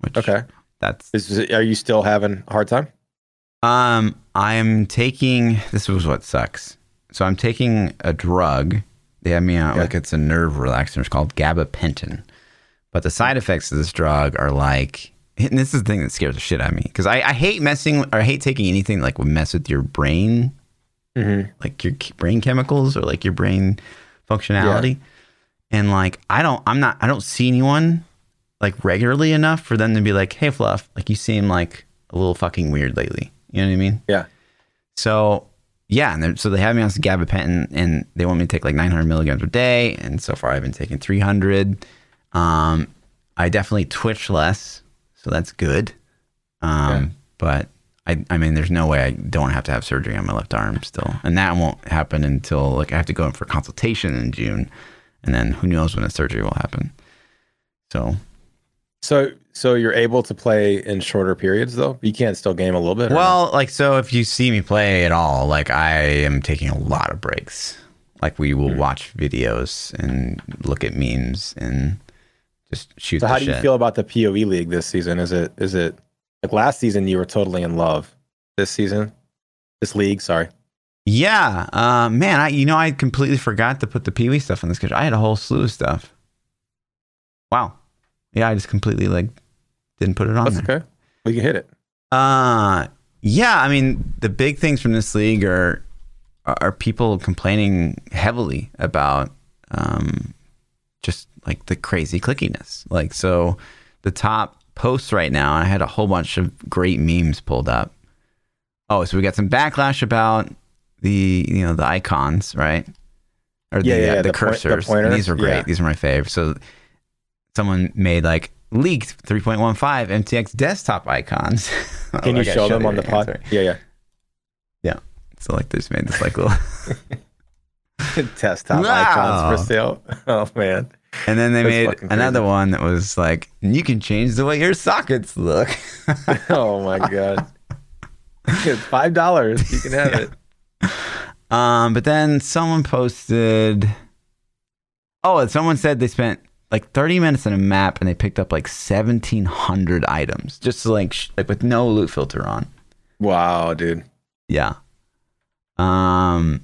Which okay, that's is, are you still having a hard time? Um, I'm taking this was what sucks. So I'm taking a drug they have me on like it's a nerve relaxer. It's called gabapentin. But the side effects of this drug are like, and this is the thing that scares the shit out of me because I, I hate messing or I hate taking anything like would mess with your brain, mm-hmm. like your brain chemicals or like your brain functionality. Yeah. And like, I don't, I'm not, I don't see anyone like regularly enough for them to be like, hey, Fluff, like you seem like a little fucking weird lately. You know what I mean? Yeah. So yeah, and so they have me on some gabapentin, and they want me to take like 900 milligrams a day, and so far I've been taking 300. Um, I definitely twitch less, so that's good. Um, yeah. But I, I mean, there's no way I don't have to have surgery on my left arm still, and that won't happen until like I have to go in for consultation in June, and then who knows when the surgery will happen. So, so so you're able to play in shorter periods though. You can't still game a little bit. Well, like so, if you see me play at all, like I am taking a lot of breaks. Like we will mm-hmm. watch videos and look at memes and just shoot. So how do shit. you feel about the PoE league this season? Is it is it like last season you were totally in love? This season, this league, sorry. Yeah, uh, man, I you know I completely forgot to put the PoE stuff on this schedule. I had a whole slew of stuff. Wow. Yeah, I just completely like didn't put it on. That's there. okay. We can hit it. Uh yeah, I mean the big things from this league are are people complaining heavily about um just like the crazy clickiness. Like so the top posts right now, I had a whole bunch of great memes pulled up. Oh, so we got some backlash about the you know the icons, right? Or the, yeah, yeah, uh, the, the, cursors. Point, the these are great. Yeah. These are my favorite. So someone made like leaked 3.15 MTX desktop icons. Can you show them on the pod? here. Yeah, Yeah. So like, they just made this like little. Desktop Wow. icons for sale. Oh man. and then they That's made another one that was like, you can change the way your sockets look. Oh my god. It's five dollars. You can have it. Um, but then someone posted. Oh, someone said they spent like 30 minutes on a map and they picked up like 1,700 items, just like sh- like with no loot filter on. Wow, dude. Yeah. Um.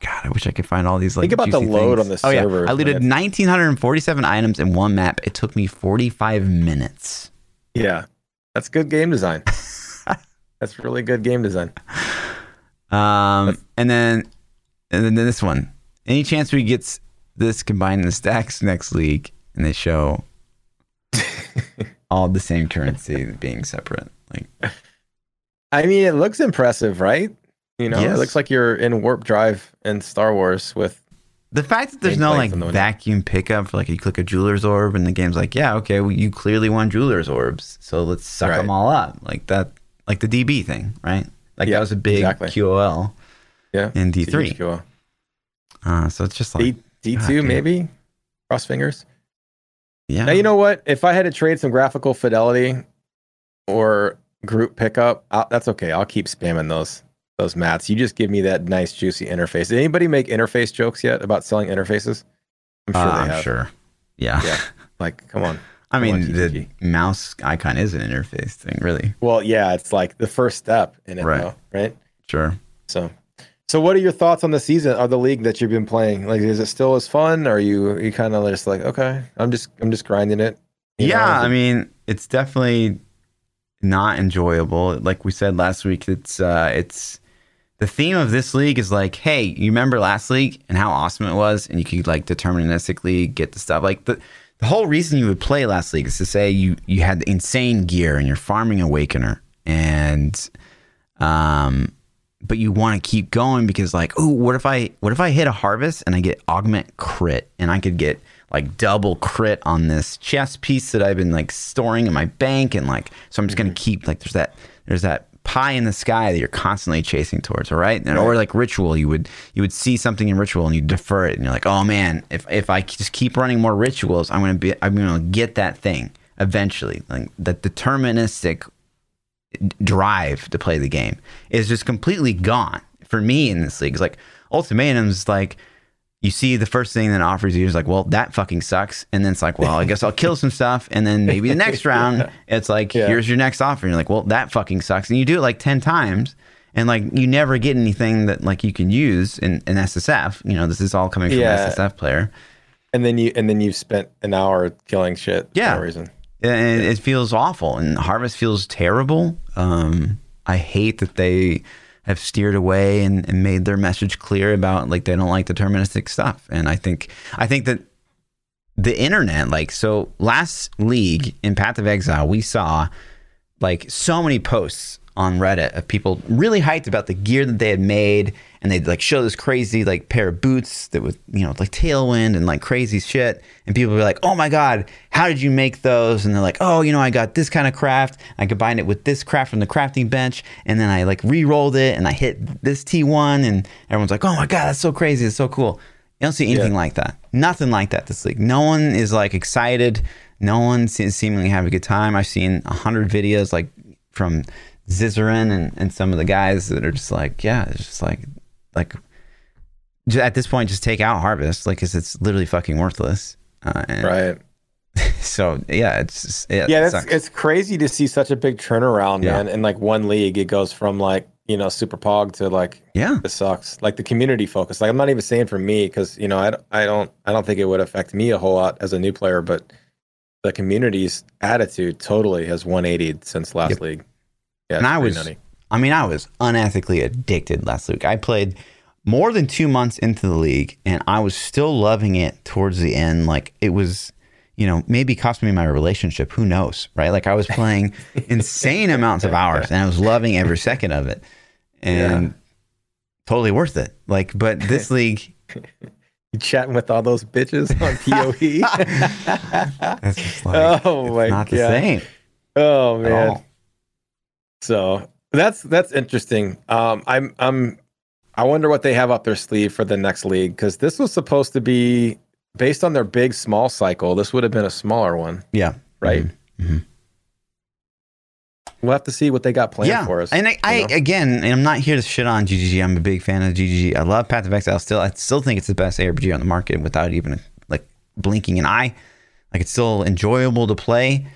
God, I wish I could find all these like. Think about the load things. on the Oh yeah, I looted it's- 1,947 items in one map. It took me 45 minutes. Yeah. That's good game design. That's really good game design. Um, and then, and then this one. Any chance we get this combined in the stacks next league, and they show all the same currency being separate. Like, I mean, it looks impressive, right? You know, yes. it looks like you're in warp drive in Star Wars with the fact that there's no like the vacuum pickup for like you click a jeweler's orb and the game's like, yeah, okay, well, you clearly want jeweler's orbs, so let's suck right. them all up, like that, like the DB thing, right? Like that was a big exactly. QOL, yeah, in D three. Uh, so it's just like D2 God, ah, maybe. Cross fingers. Yeah. Now you know what? If I had to trade some graphical fidelity or group pickup, I'll, that's okay. I'll keep spamming those those mats. You just give me that nice juicy interface. Did anybody make interface jokes yet about selling interfaces? I'm sure. Uh, I'm sure. Yeah. Yeah. Like, come on. I mean, on, the mouse icon is an interface thing, really. Well, yeah, it's like the first step in it, right? Though, right? Sure. So so what are your thoughts on the season of the league that you've been playing? Like, is it still as fun? Or are you are you kind of just like, okay, I'm just I'm just grinding it? Know, yeah, is I mean, it's definitely not enjoyable. Like we said last week, it's uh it's the theme of this league is like, hey, you remember last league and how awesome it was, and you could like deterministically get the stuff. Like the the whole reason you would play last league is to say you you had insane gear and you're farming awakener and um but you want to keep going because like oh what if i what if i hit a harvest and i get augment crit and i could get like double crit on this chest piece that i've been like storing in my bank and like so i'm just gonna mm-hmm. keep like there's that there's that pie in the sky that you're constantly chasing towards all right? And, or like ritual you would you would see something in ritual and you defer it and you're like oh man if if i just keep running more rituals i'm gonna be i'm gonna get that thing eventually. Like that deterministic drive to play the game is just completely gone for me in this league. It's like ultimatums, like you see the first thing that offers you is like, well, that fucking sucks. And then it's like, well, I guess I'll kill some stuff. And then maybe the next round, it's like, Yeah. here's your next offer. And you're like, well, that fucking sucks. And you do it like 10 times. And like you never get anything that like you can use in, in SSF. You know, this is all coming from Yeah. an SSF player. and then you and then you've spent an hour killing shit Yeah. for no reason. And it feels awful and harvest feels terrible. Um i hate that they have steered away and, and made their message clear about like they don't like deterministic stuff. And i think i think that the internet like so last league in path of exile we saw like so many posts on reddit of people really hyped about the gear that they had made and they'd like show this crazy like pair of boots that was you know like tailwind and like crazy shit and people would be like oh my god how did you make those? And they're like oh you know i got this kind of craft. I combined it with this craft from the crafting bench and then i like re-rolled it and i hit this t1 and everyone's like oh my god that's so crazy. It's so cool. You don't see anything Yeah. like that. Nothing like that. This league no one is like excited. No one seems seemingly having a good time. I've seen a hundred videos like from Zizaran and, and some of the guys that are just like, yeah, it's just like, like, at this point, just take out Harvest, like, 'cause it's literally fucking worthless. Uh, Right. So yeah, it's just, yeah, Yeah, it it's crazy to see such a big turnaround, Yeah. man. In like one league, it goes from like you know super pog to like yeah, this sucks. Like the community focus. Like I'm not even saying for me because you know I, don't- I don't I don't think it would affect me a whole lot as a new player, but the community's attitude totally has 180 since last Yep. league. Yeah, And I was- nutty. I mean, I was unethically addicted last week. I played more than two months into the league, and I was still loving it towards the end. Like it was, you know, maybe cost me my relationship. Who knows, right? Like I was playing insane amounts of hours, and I was loving every second of it, and totally worth it. Like, but this league, You chatting with all those bitches on PoE? That's just like, oh it's my not the god. same. Oh man. So that's that's interesting. Um, I'm I'm I wonder what they have up their sleeve for the next league because this was supposed to be based on their big small cycle. This would have been a smaller one, Yeah. right? Mhm. Mhm. We'll have to see what they got planned yeah. for us. And I, I you know? again, and I'm not here to shit on GGG. I'm a big fan of GGG. I love Path of Exile. Still, I still think it's the best ARPG on the market without even like blinking an eye. Like it's still enjoyable to play.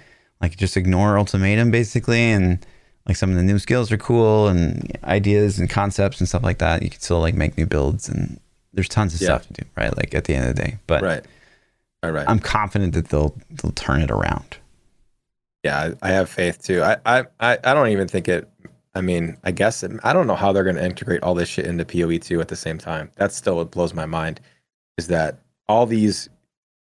Like just ignore ultimatum basically, and like some of the new skills are cool and ideas and concepts and stuff like that. You can still like make new builds and there's tons of Yeah. stuff to do. Right. Like at the end of the day, but right, all right. I'm confident that they'll they'll turn it around. yeah, I, I have faith too. I, I I I don't even think it. I mean, I guess it, I don't know how they're going to integrate all this shit into PoE two at the same time. That's still what blows my mind. Is that all these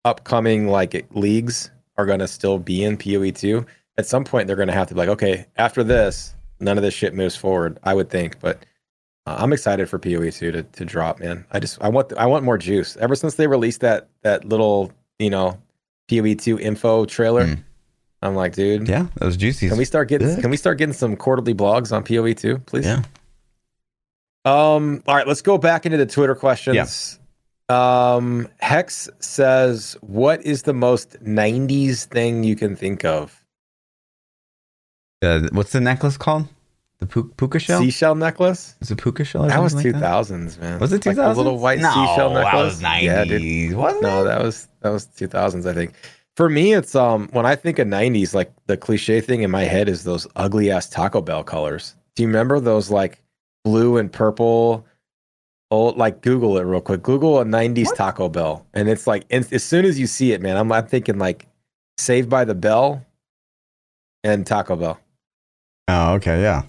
upcoming like leagues are going to still be in PoE two? At some point, they're going to have to be like, okay, after this, none of this shit moves forward. I would think, but uh, I'm excited for PoE two to to drop, man. I just I want I want more juice. Ever since they released that that little you know PoE two info trailer, Mm. I'm like, dude, Yeah, those juicies. can we start getting Good. can we start getting some quarterly blogs on PoE two, please? Yeah. Um all right, let's go back into the Twitter questions. Yeah. Um Hex says, "What is the most 90s thing you can think of?" Uh, what's the necklace called? The pu- puka shell? Seashell necklace? Is it puka shell? That was something like 2000s, man. Was it Like 2000? the little white no, seashell necklace? That was 90s. Yeah. Wasn't No, it? that was that was 2000s, I think. For me, it's um when I think of 90s, like the cliche thing in my head is those ugly ass Taco Bell colors. Do you remember those like blue and purple? Old like Google it real quick. Google a 90s What? Taco Bell, and it's like and as soon as you see it, man, I'm, I'm thinking like Saved by the Bell and Taco Bell. Oh, okay, yeah.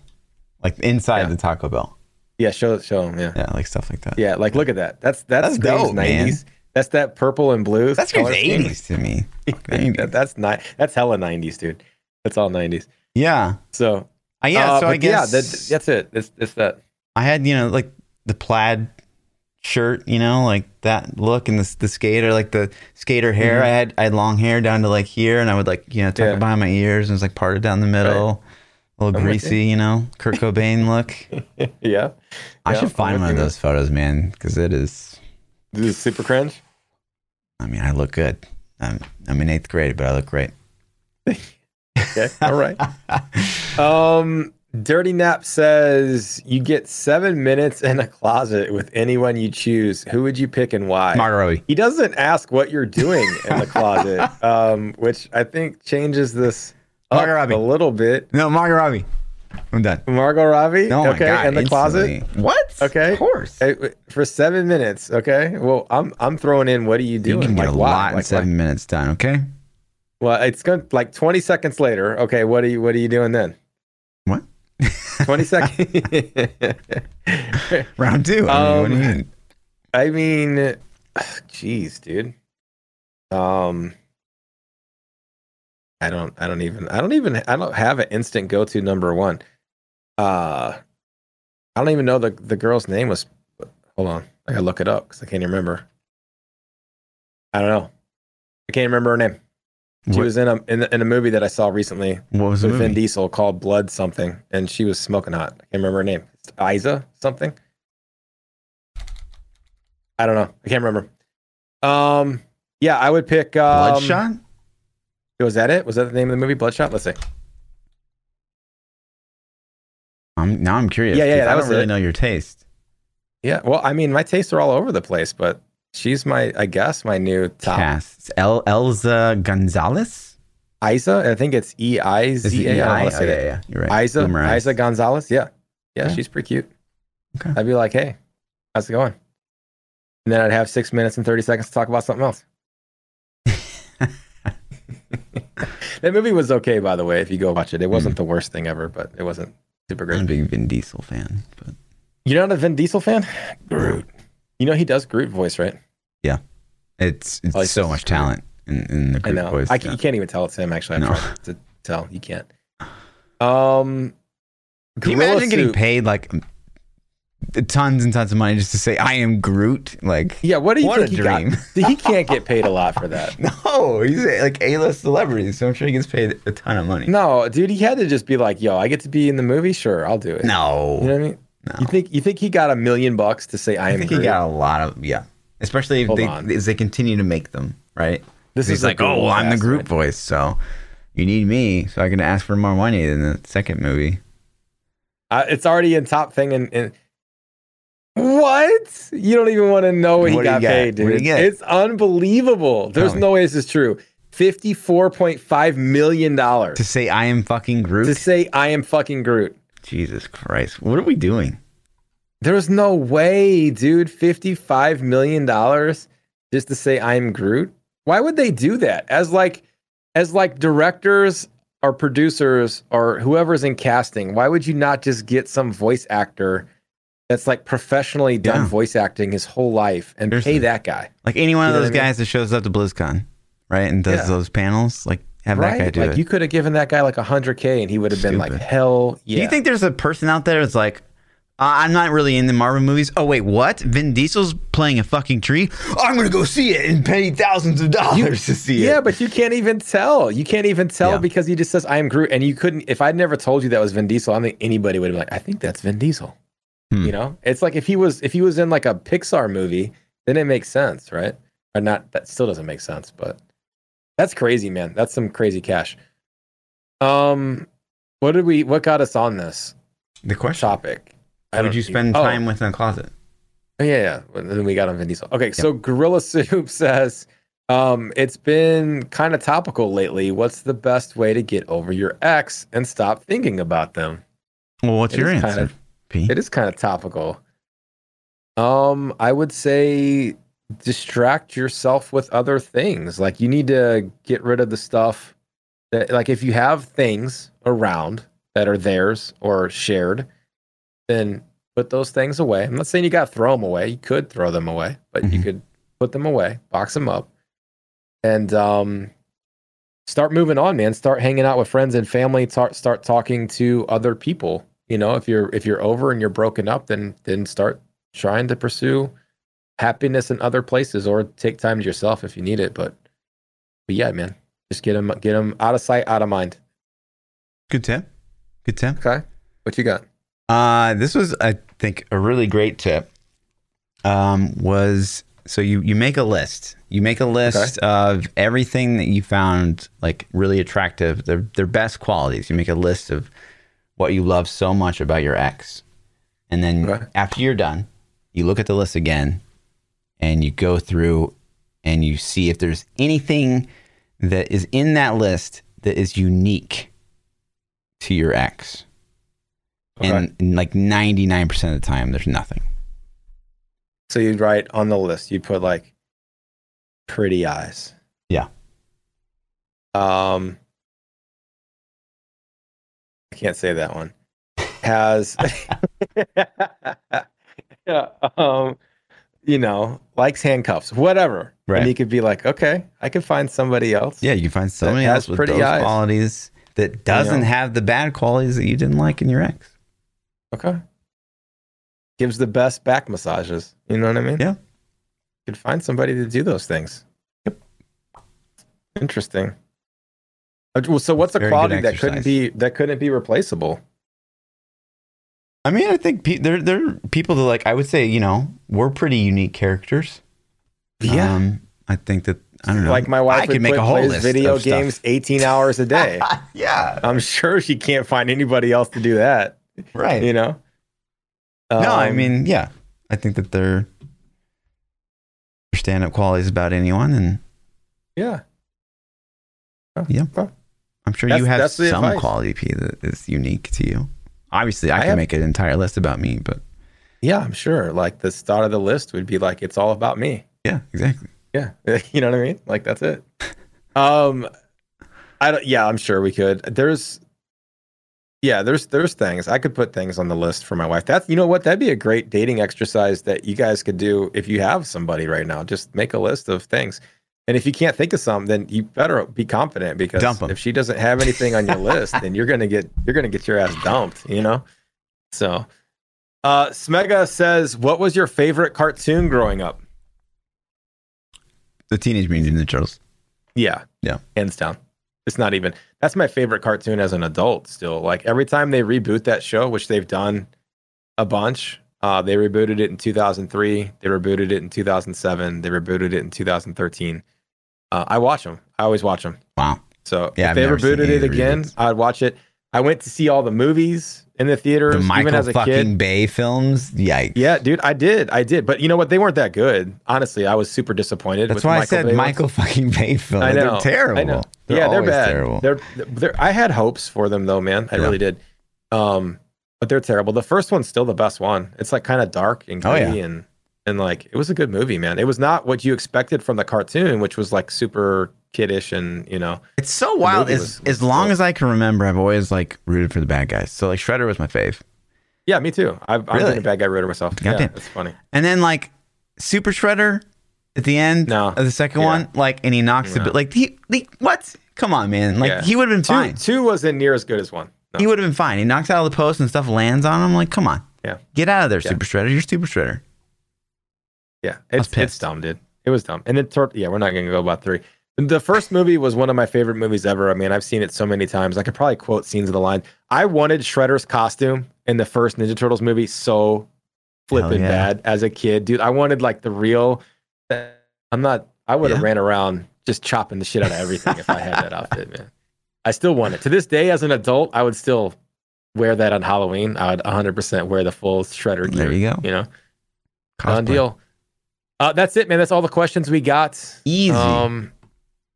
Like inside Yeah. the Taco Bell. Yeah, show show them. Yeah, Yeah, like stuff like that. yeah. Like look at that. That's that's, That's dope, man. That's that purple and blue. That's color 80s to me. That- that's not that's hella 90s, dude. That's all 90s. Yeah. So Uh, yeah, uh, so I guess yeah, that, that's it. It's, it's that. I had, you know, like the plaid shirt, you know, like that look and the, the skater, like the skater hair. Mhm. I had I had long hair down to like here and I would like, you know, tuck Yeah. it behind my ears and it was like parted down the middle. A little greasy, you know, Kurt Cobain look. yeah. I Yeah, should find one of those photos, man, because it is. This is super cringe. I mean, I look good. I'm, I'm in eighth grade, but I look great. Okay. All right. Um, Dirty Nap says you get seven minutes in a closet with anyone you choose. Who would you pick and why? Margot Robbie. He doesn't ask what you're doing in the closet, um, which I think changes this Margot Robbie. a little bit. No, Margot Robbie. I'm done. Margot Robbie. No, okay, God, in the closet. What? Okay. Of course. Hey, for seven minutes. Okay. Well, I'm I'm throwing in. What are you doing? You can get Like, a lot in Like, seven why? minutes done, okay? Well, it's going like 20 seconds later. Okay, what are you what are you doing then? What? 20 seconds. Round two. I mean, what do you Um, mean? I mean, jeez, dude. Um I don't I don't even I don't even I don't have an instant go-to number 1. Uh I don't even know the the girl's name was Hold on. I got to look it up cuz I can't even remember. I don't know. I can't remember her name. She What- was in a in, a- in a movie that I saw recently What was the with Vin? Diesel called Blood something, and she was smoking hot. I can't remember her name. It's Isa something. I don't know. I can't remember. Um, yeah, I would pick. Um, Bloodshot? Was that it? Was that the name of the movie? Bloodshot. Let's see. I'm, now I'm curious. Yeah, yeah, that I don't really it. know your taste. Yeah. Well, I mean, my tastes are all over the place, but she's my, I guess, my new top. Cast. It's El Elza Gonzalez? Isa. I think it's E I Z A. I don't know how to EI? say Oh, yeah, yeah. You're right. Isa. Eiza Gonzalez. Yeah. Yeah, Okay. she's pretty cute. Okay. I'd be like, hey, how's it going? And then I'd have six minutes and 30 seconds to talk about something else. That movie was okay, by the way, if you go watch it. It wasn't the worst thing ever, but it wasn't super great. I'm a big Vin Diesel fan. But You're not a Vin Diesel fan? Groot. You know he does Groot voice, right? Yeah, it's it's Oh, so much screwed. talent in, in the I know. voice. I, yeah. You can't even tell it's him, actually. I'm No. trying to tell. You can't. Um, Can you imagine getting paid like tons and tons of money just to say I am Groot. Like, Yeah, what do you What think a he dream. got? He can't get paid a lot for that. no, he's a, like A-list celebrity, so I'm sure he gets paid a ton of money. No, dude, he had to just be like, "Yo, I get to be in the movie. Sure, I'll do it." No, You know what I mean? No. You think you think he got a million bucks to say I, I am think Groot? he got a lot of yeah, especially if Hold they on. as they continue to make them right. This is like, oh, well, I'm the Groot right? voice, so you need me, so I can ask for more money than the second movie. Uh, it's already in top thing and. What? You don't even want to know what, What he got paid, dude. It's unbelievable. There's no way this is true. Fifty-four point five million dollars To say I am fucking Groot. to say I am fucking Groot. Jesus Christ, what are we doing? There's no way, dude. Fifty-five million dollars just to say I'm Groot. Why would they do that? As like, as like directors or producers or whoever's in casting, why would you not just get some voice actor that's like professionally done Yeah. voice acting his whole life and Seriously. pay that guy? Like any one You of those I mean? guys that shows up to BlizzCon, right, and does Yeah. those panels, like have that guy Right? do Like it. you could have given that guy like a hundred K and he would have been like, hell yeah. Do you think there's a person out there that's like, uh, I'm not really in the Marvel movies. Oh wait, what? Vin Diesel's playing a fucking tree. I'm gonna go see it and pay thousands of dollars to see it. Yeah, but you can't even tell. You can't even tell Yeah. because he just says I am Groot, and you couldn't. If I'd never told you that was Vin Diesel, I don't think anybody would have been like, I think that's Vin Diesel. Hmm. You know, it's like if he was if he was in like a Pixar movie, then it makes sense, right? Or not? That still doesn't make sense, but that's crazy, man. That's some crazy cash. Um, what did we? What got us on this the question: topic? How would you spend oh. time with in a closet? Oh, yeah, yeah. Then we got on Vin Diesel. Okay, so Gorilla Soup says, um, it's been kind of topical lately. What's the best way to get over your ex and stop thinking about them? Well, what's It your answer, kind of- P? It is kind of topical. Um, I would say distract yourself with other things. Like you need to get rid of the stuff that like if you have things around that are theirs or shared, then put those things away. I'm not saying you got to throw them away. You could throw them away, but you Mhm. could put them away, box them up, and um, start moving on, man. Start hanging out with friends and family. Start start talking to other people. You know, if you're if you're over and you're broken up, then then start trying to pursue happiness in other places, or take time to yourself if you need it. But but yeah, man, just get them get them out of sight, out of mind. Good tip. Good tip. Okay, what you got? Uh, this was, I think, a really great tip. Um, was so you you make a list. You make a list of everything that you found like really attractive, their their best qualities. You make a list of what you love so much about your ex, and then Okay. after you're done, you look at the list again, and you go through and you see if there's anything that is in that list that is unique to your ex. Okay. And, and like 99% of the time, there's nothing. So you'd write on the list, you'd put like pretty eyes. Yeah. Um I can't say that one. Has yeah, um you know, likes handcuffs, whatever. Right. And you could be like, okay, I could find somebody else. Yeah, you can find somebody else with pretty those eyes. qualities that doesn't know? have the bad qualities that you didn't like in your ex. Okay. Gives the best back massages. You know what I mean? Yeah. You could find somebody to do those things. Yep. Interesting. Uh, well, So what's a quality that couldn't be that couldn't be replaceable? I mean, I think pe- there there are people that like. I would say, you know, we're pretty unique characters. Yeah, um, I think that I don't know. Like my wife I could make a whole plays list video of stuff. games 18 hours a day. yeah, I'm sure she can't find anybody else to do that. right. You know? no, I Um, mean, yeah, I think that they're stand-up qualities about anyone, and yeah. Yeah. I'm sure That's- you have some advice. quality P that is unique to you. Obviously, I, I can have- make an entire list about me, but Yeah, I'm sure. Like the start of the list would be like, it's all about me. yeah, exactly. Yeah, you know what I mean. Like that's it. Um, I don't. Yeah, I'm sure we could. There's, yeah, there's there's things I could put things on the list for my wife. That's you know what that'd be a great dating exercise that you guys could do if you have somebody right now. Just make a list of things, and if you can't think of something, then you better be confident because if she doesn't have anything on your list, then you're gonna get you're gonna get your ass dumped. You know, so. Uh, Smega says, "What was your favorite cartoon growing up?" The Teenage Mutant Ninja Turtles. Yeah, Yeah. hands down. It's not even. That's my favorite cartoon as an adult. Still, like every time they reboot that show, which they've done a bunch. Uh, they rebooted it in 2003. They rebooted it in 2007. They rebooted it in 2013. Uh, I watch them. I always watch them. Wow. So Yeah, if I've they rebooted it again, reboots. I'd watch it. I went to see all the movies in the theaters, The even as a fucking kid. Bay films. Yikes. Yeah, dude, I did, I did. But you know what? They weren't that good. Honestly, I was super disappointed. That's why I said Bay ones. Michael fucking Bay films. I know. They're terrible. I know. They're yeah, they're bad. terrible. They're, they're, I had hopes for them though, man. I Yeah. really did. Um, but they're terrible. The first one's still the best one. It's like kind of dark and Oh, gritty yeah. and and like it was a good movie, man. It was not what you expected from the cartoon, which was like super kiddish and you know. It's so wild. As, was- as long dope. as I can remember, I've always like rooted for the bad guys. So like Shredder was my fave. Yeah, me too. I've, I've Really? been a bad guy rooter myself. Yeah, Goddamn. it's funny. And then like Super Shredder at the end No. of the second Yeah. one, like, and he knocks No. bit. Like he, he, what? Come on, man. Like Yeah. he would have been Two, fine. two wasn't near as good as one. No. He would have been fine. He knocks out of the post and stuff lands on him. Like, come on, Yeah. get out of there, Yeah. Super Shredder. You're Super Shredder. Yeah, it's it's dumb, dude. It was dumb. And then, yeah, we're not gonna go about three. The first movie was one of my favorite movies ever. I mean, I've seen it so many times. I could probably quote scenes of the line. I wanted Shredder's costume in the first Ninja Turtles movie so flipping yeah. bad as a kid, dude. I wanted like the real. I'm not. I would have Yeah. ran around just chopping the shit out of everything if I had that outfit, man. I still want it. To this day, as an adult, I would still wear that on Halloween. I would 100% wear the full Shredder gear. There you go. You know, done deal. Uh, that's it, man. That's all the questions we got. Easy. Um,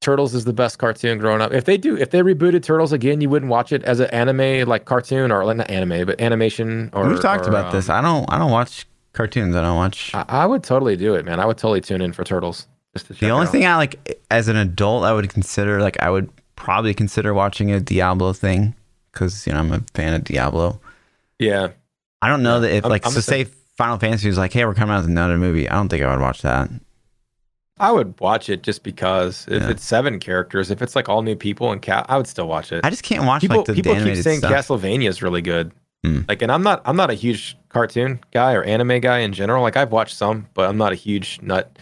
Turtles is the best cartoon growing up. If they do, if they rebooted Turtles again, you wouldn't watch it as an anime like cartoon or like not anime, but animation. Or We've talked or, about this. um, I don't. I don't watch cartoons. I don't watch. I, I would totally do it, man. I would totally tune in for Turtles. Just to the only thing I like as an adult, I would consider like I would probably consider watching a Diablo thing because you know I'm a fan of Diablo. yeah, I don't know that if I'm- like I'm so say Final Fantasy was like, hey, we're coming out with another movie. I don't think I would watch that. I would watch it just because if Yeah. it's seven characters, if it's like all new people and cat, I would still watch it. I just can't watch people like the people keep saying stuff. Castlevania is really good. Hmm. Like, and I'm not I'm not a huge cartoon guy or anime guy in general. Like, I've watched some, but I'm not a huge nut.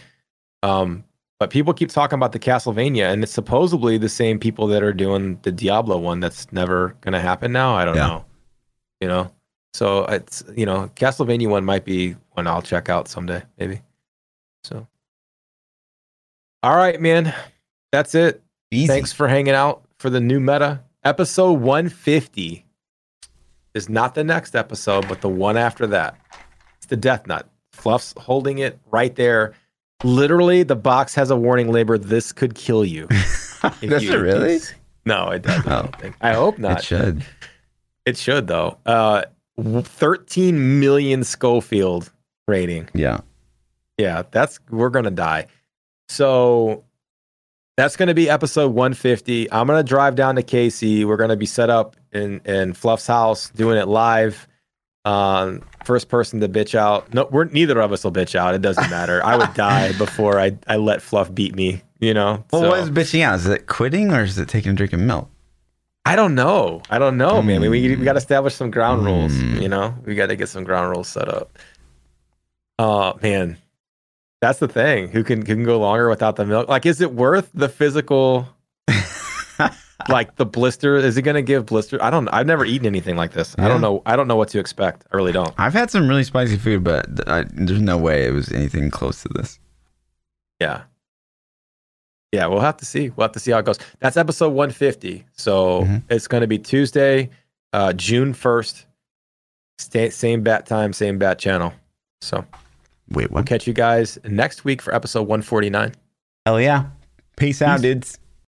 Um, but people keep talking about the Castlevania, and it's supposedly the same people that are doing the Diablo one. That's never gonna happen now. I don't Yeah. know. You know, so it's you know Castlevania one might be one I'll check out someday, maybe. So, all right, man, that's it. Easy. Thanks for hanging out for the new meta. Episode 150 is not the next episode, but the one after that. It's the Death Nut. Fluff's holding it right there. Literally, the box has a warning label. This could kill you. Does you it really? No, it doesn't. I, Oh. don't. I hope not. It should. It should though. Uh, 13 million Scoville rating. Yeah. Yeah, that's we're gonna die. So that's gonna be episode 150. I'm gonna drive down to KC. We're gonna be set up in in Fluff's house, doing it live. Um, first person to bitch out. No, we're neither of us will bitch out. It doesn't matter. I would die before I I let Fluff beat me. You know. Well, So- what is bitching out? Is it quitting or is it taking a drink of milk? I don't know. I don't know, man. We we, we got to establish some ground rules. Mm. You know, we got to get some ground rules set up. Oh man, that's the thing. Who can who can go longer without the milk? Like, is it worth the physical? like the blister? Is it going to give blister? I don't. I've never eaten anything like this. I don't know. I don't know what to expect. I really don't. I've had some really spicy food, but I, there's no way it was anything close to this. Yeah. Yeah, we'll have to see. We'll have to see how it goes. That's episode 150. So Mhm. it's going to be Tuesday, uh, June 1st. Stay, same bat time, same bat channel. So Wait, we'll what? catch you guys next week for episode 149. Hell yeah. Peace out, Peace. dudes.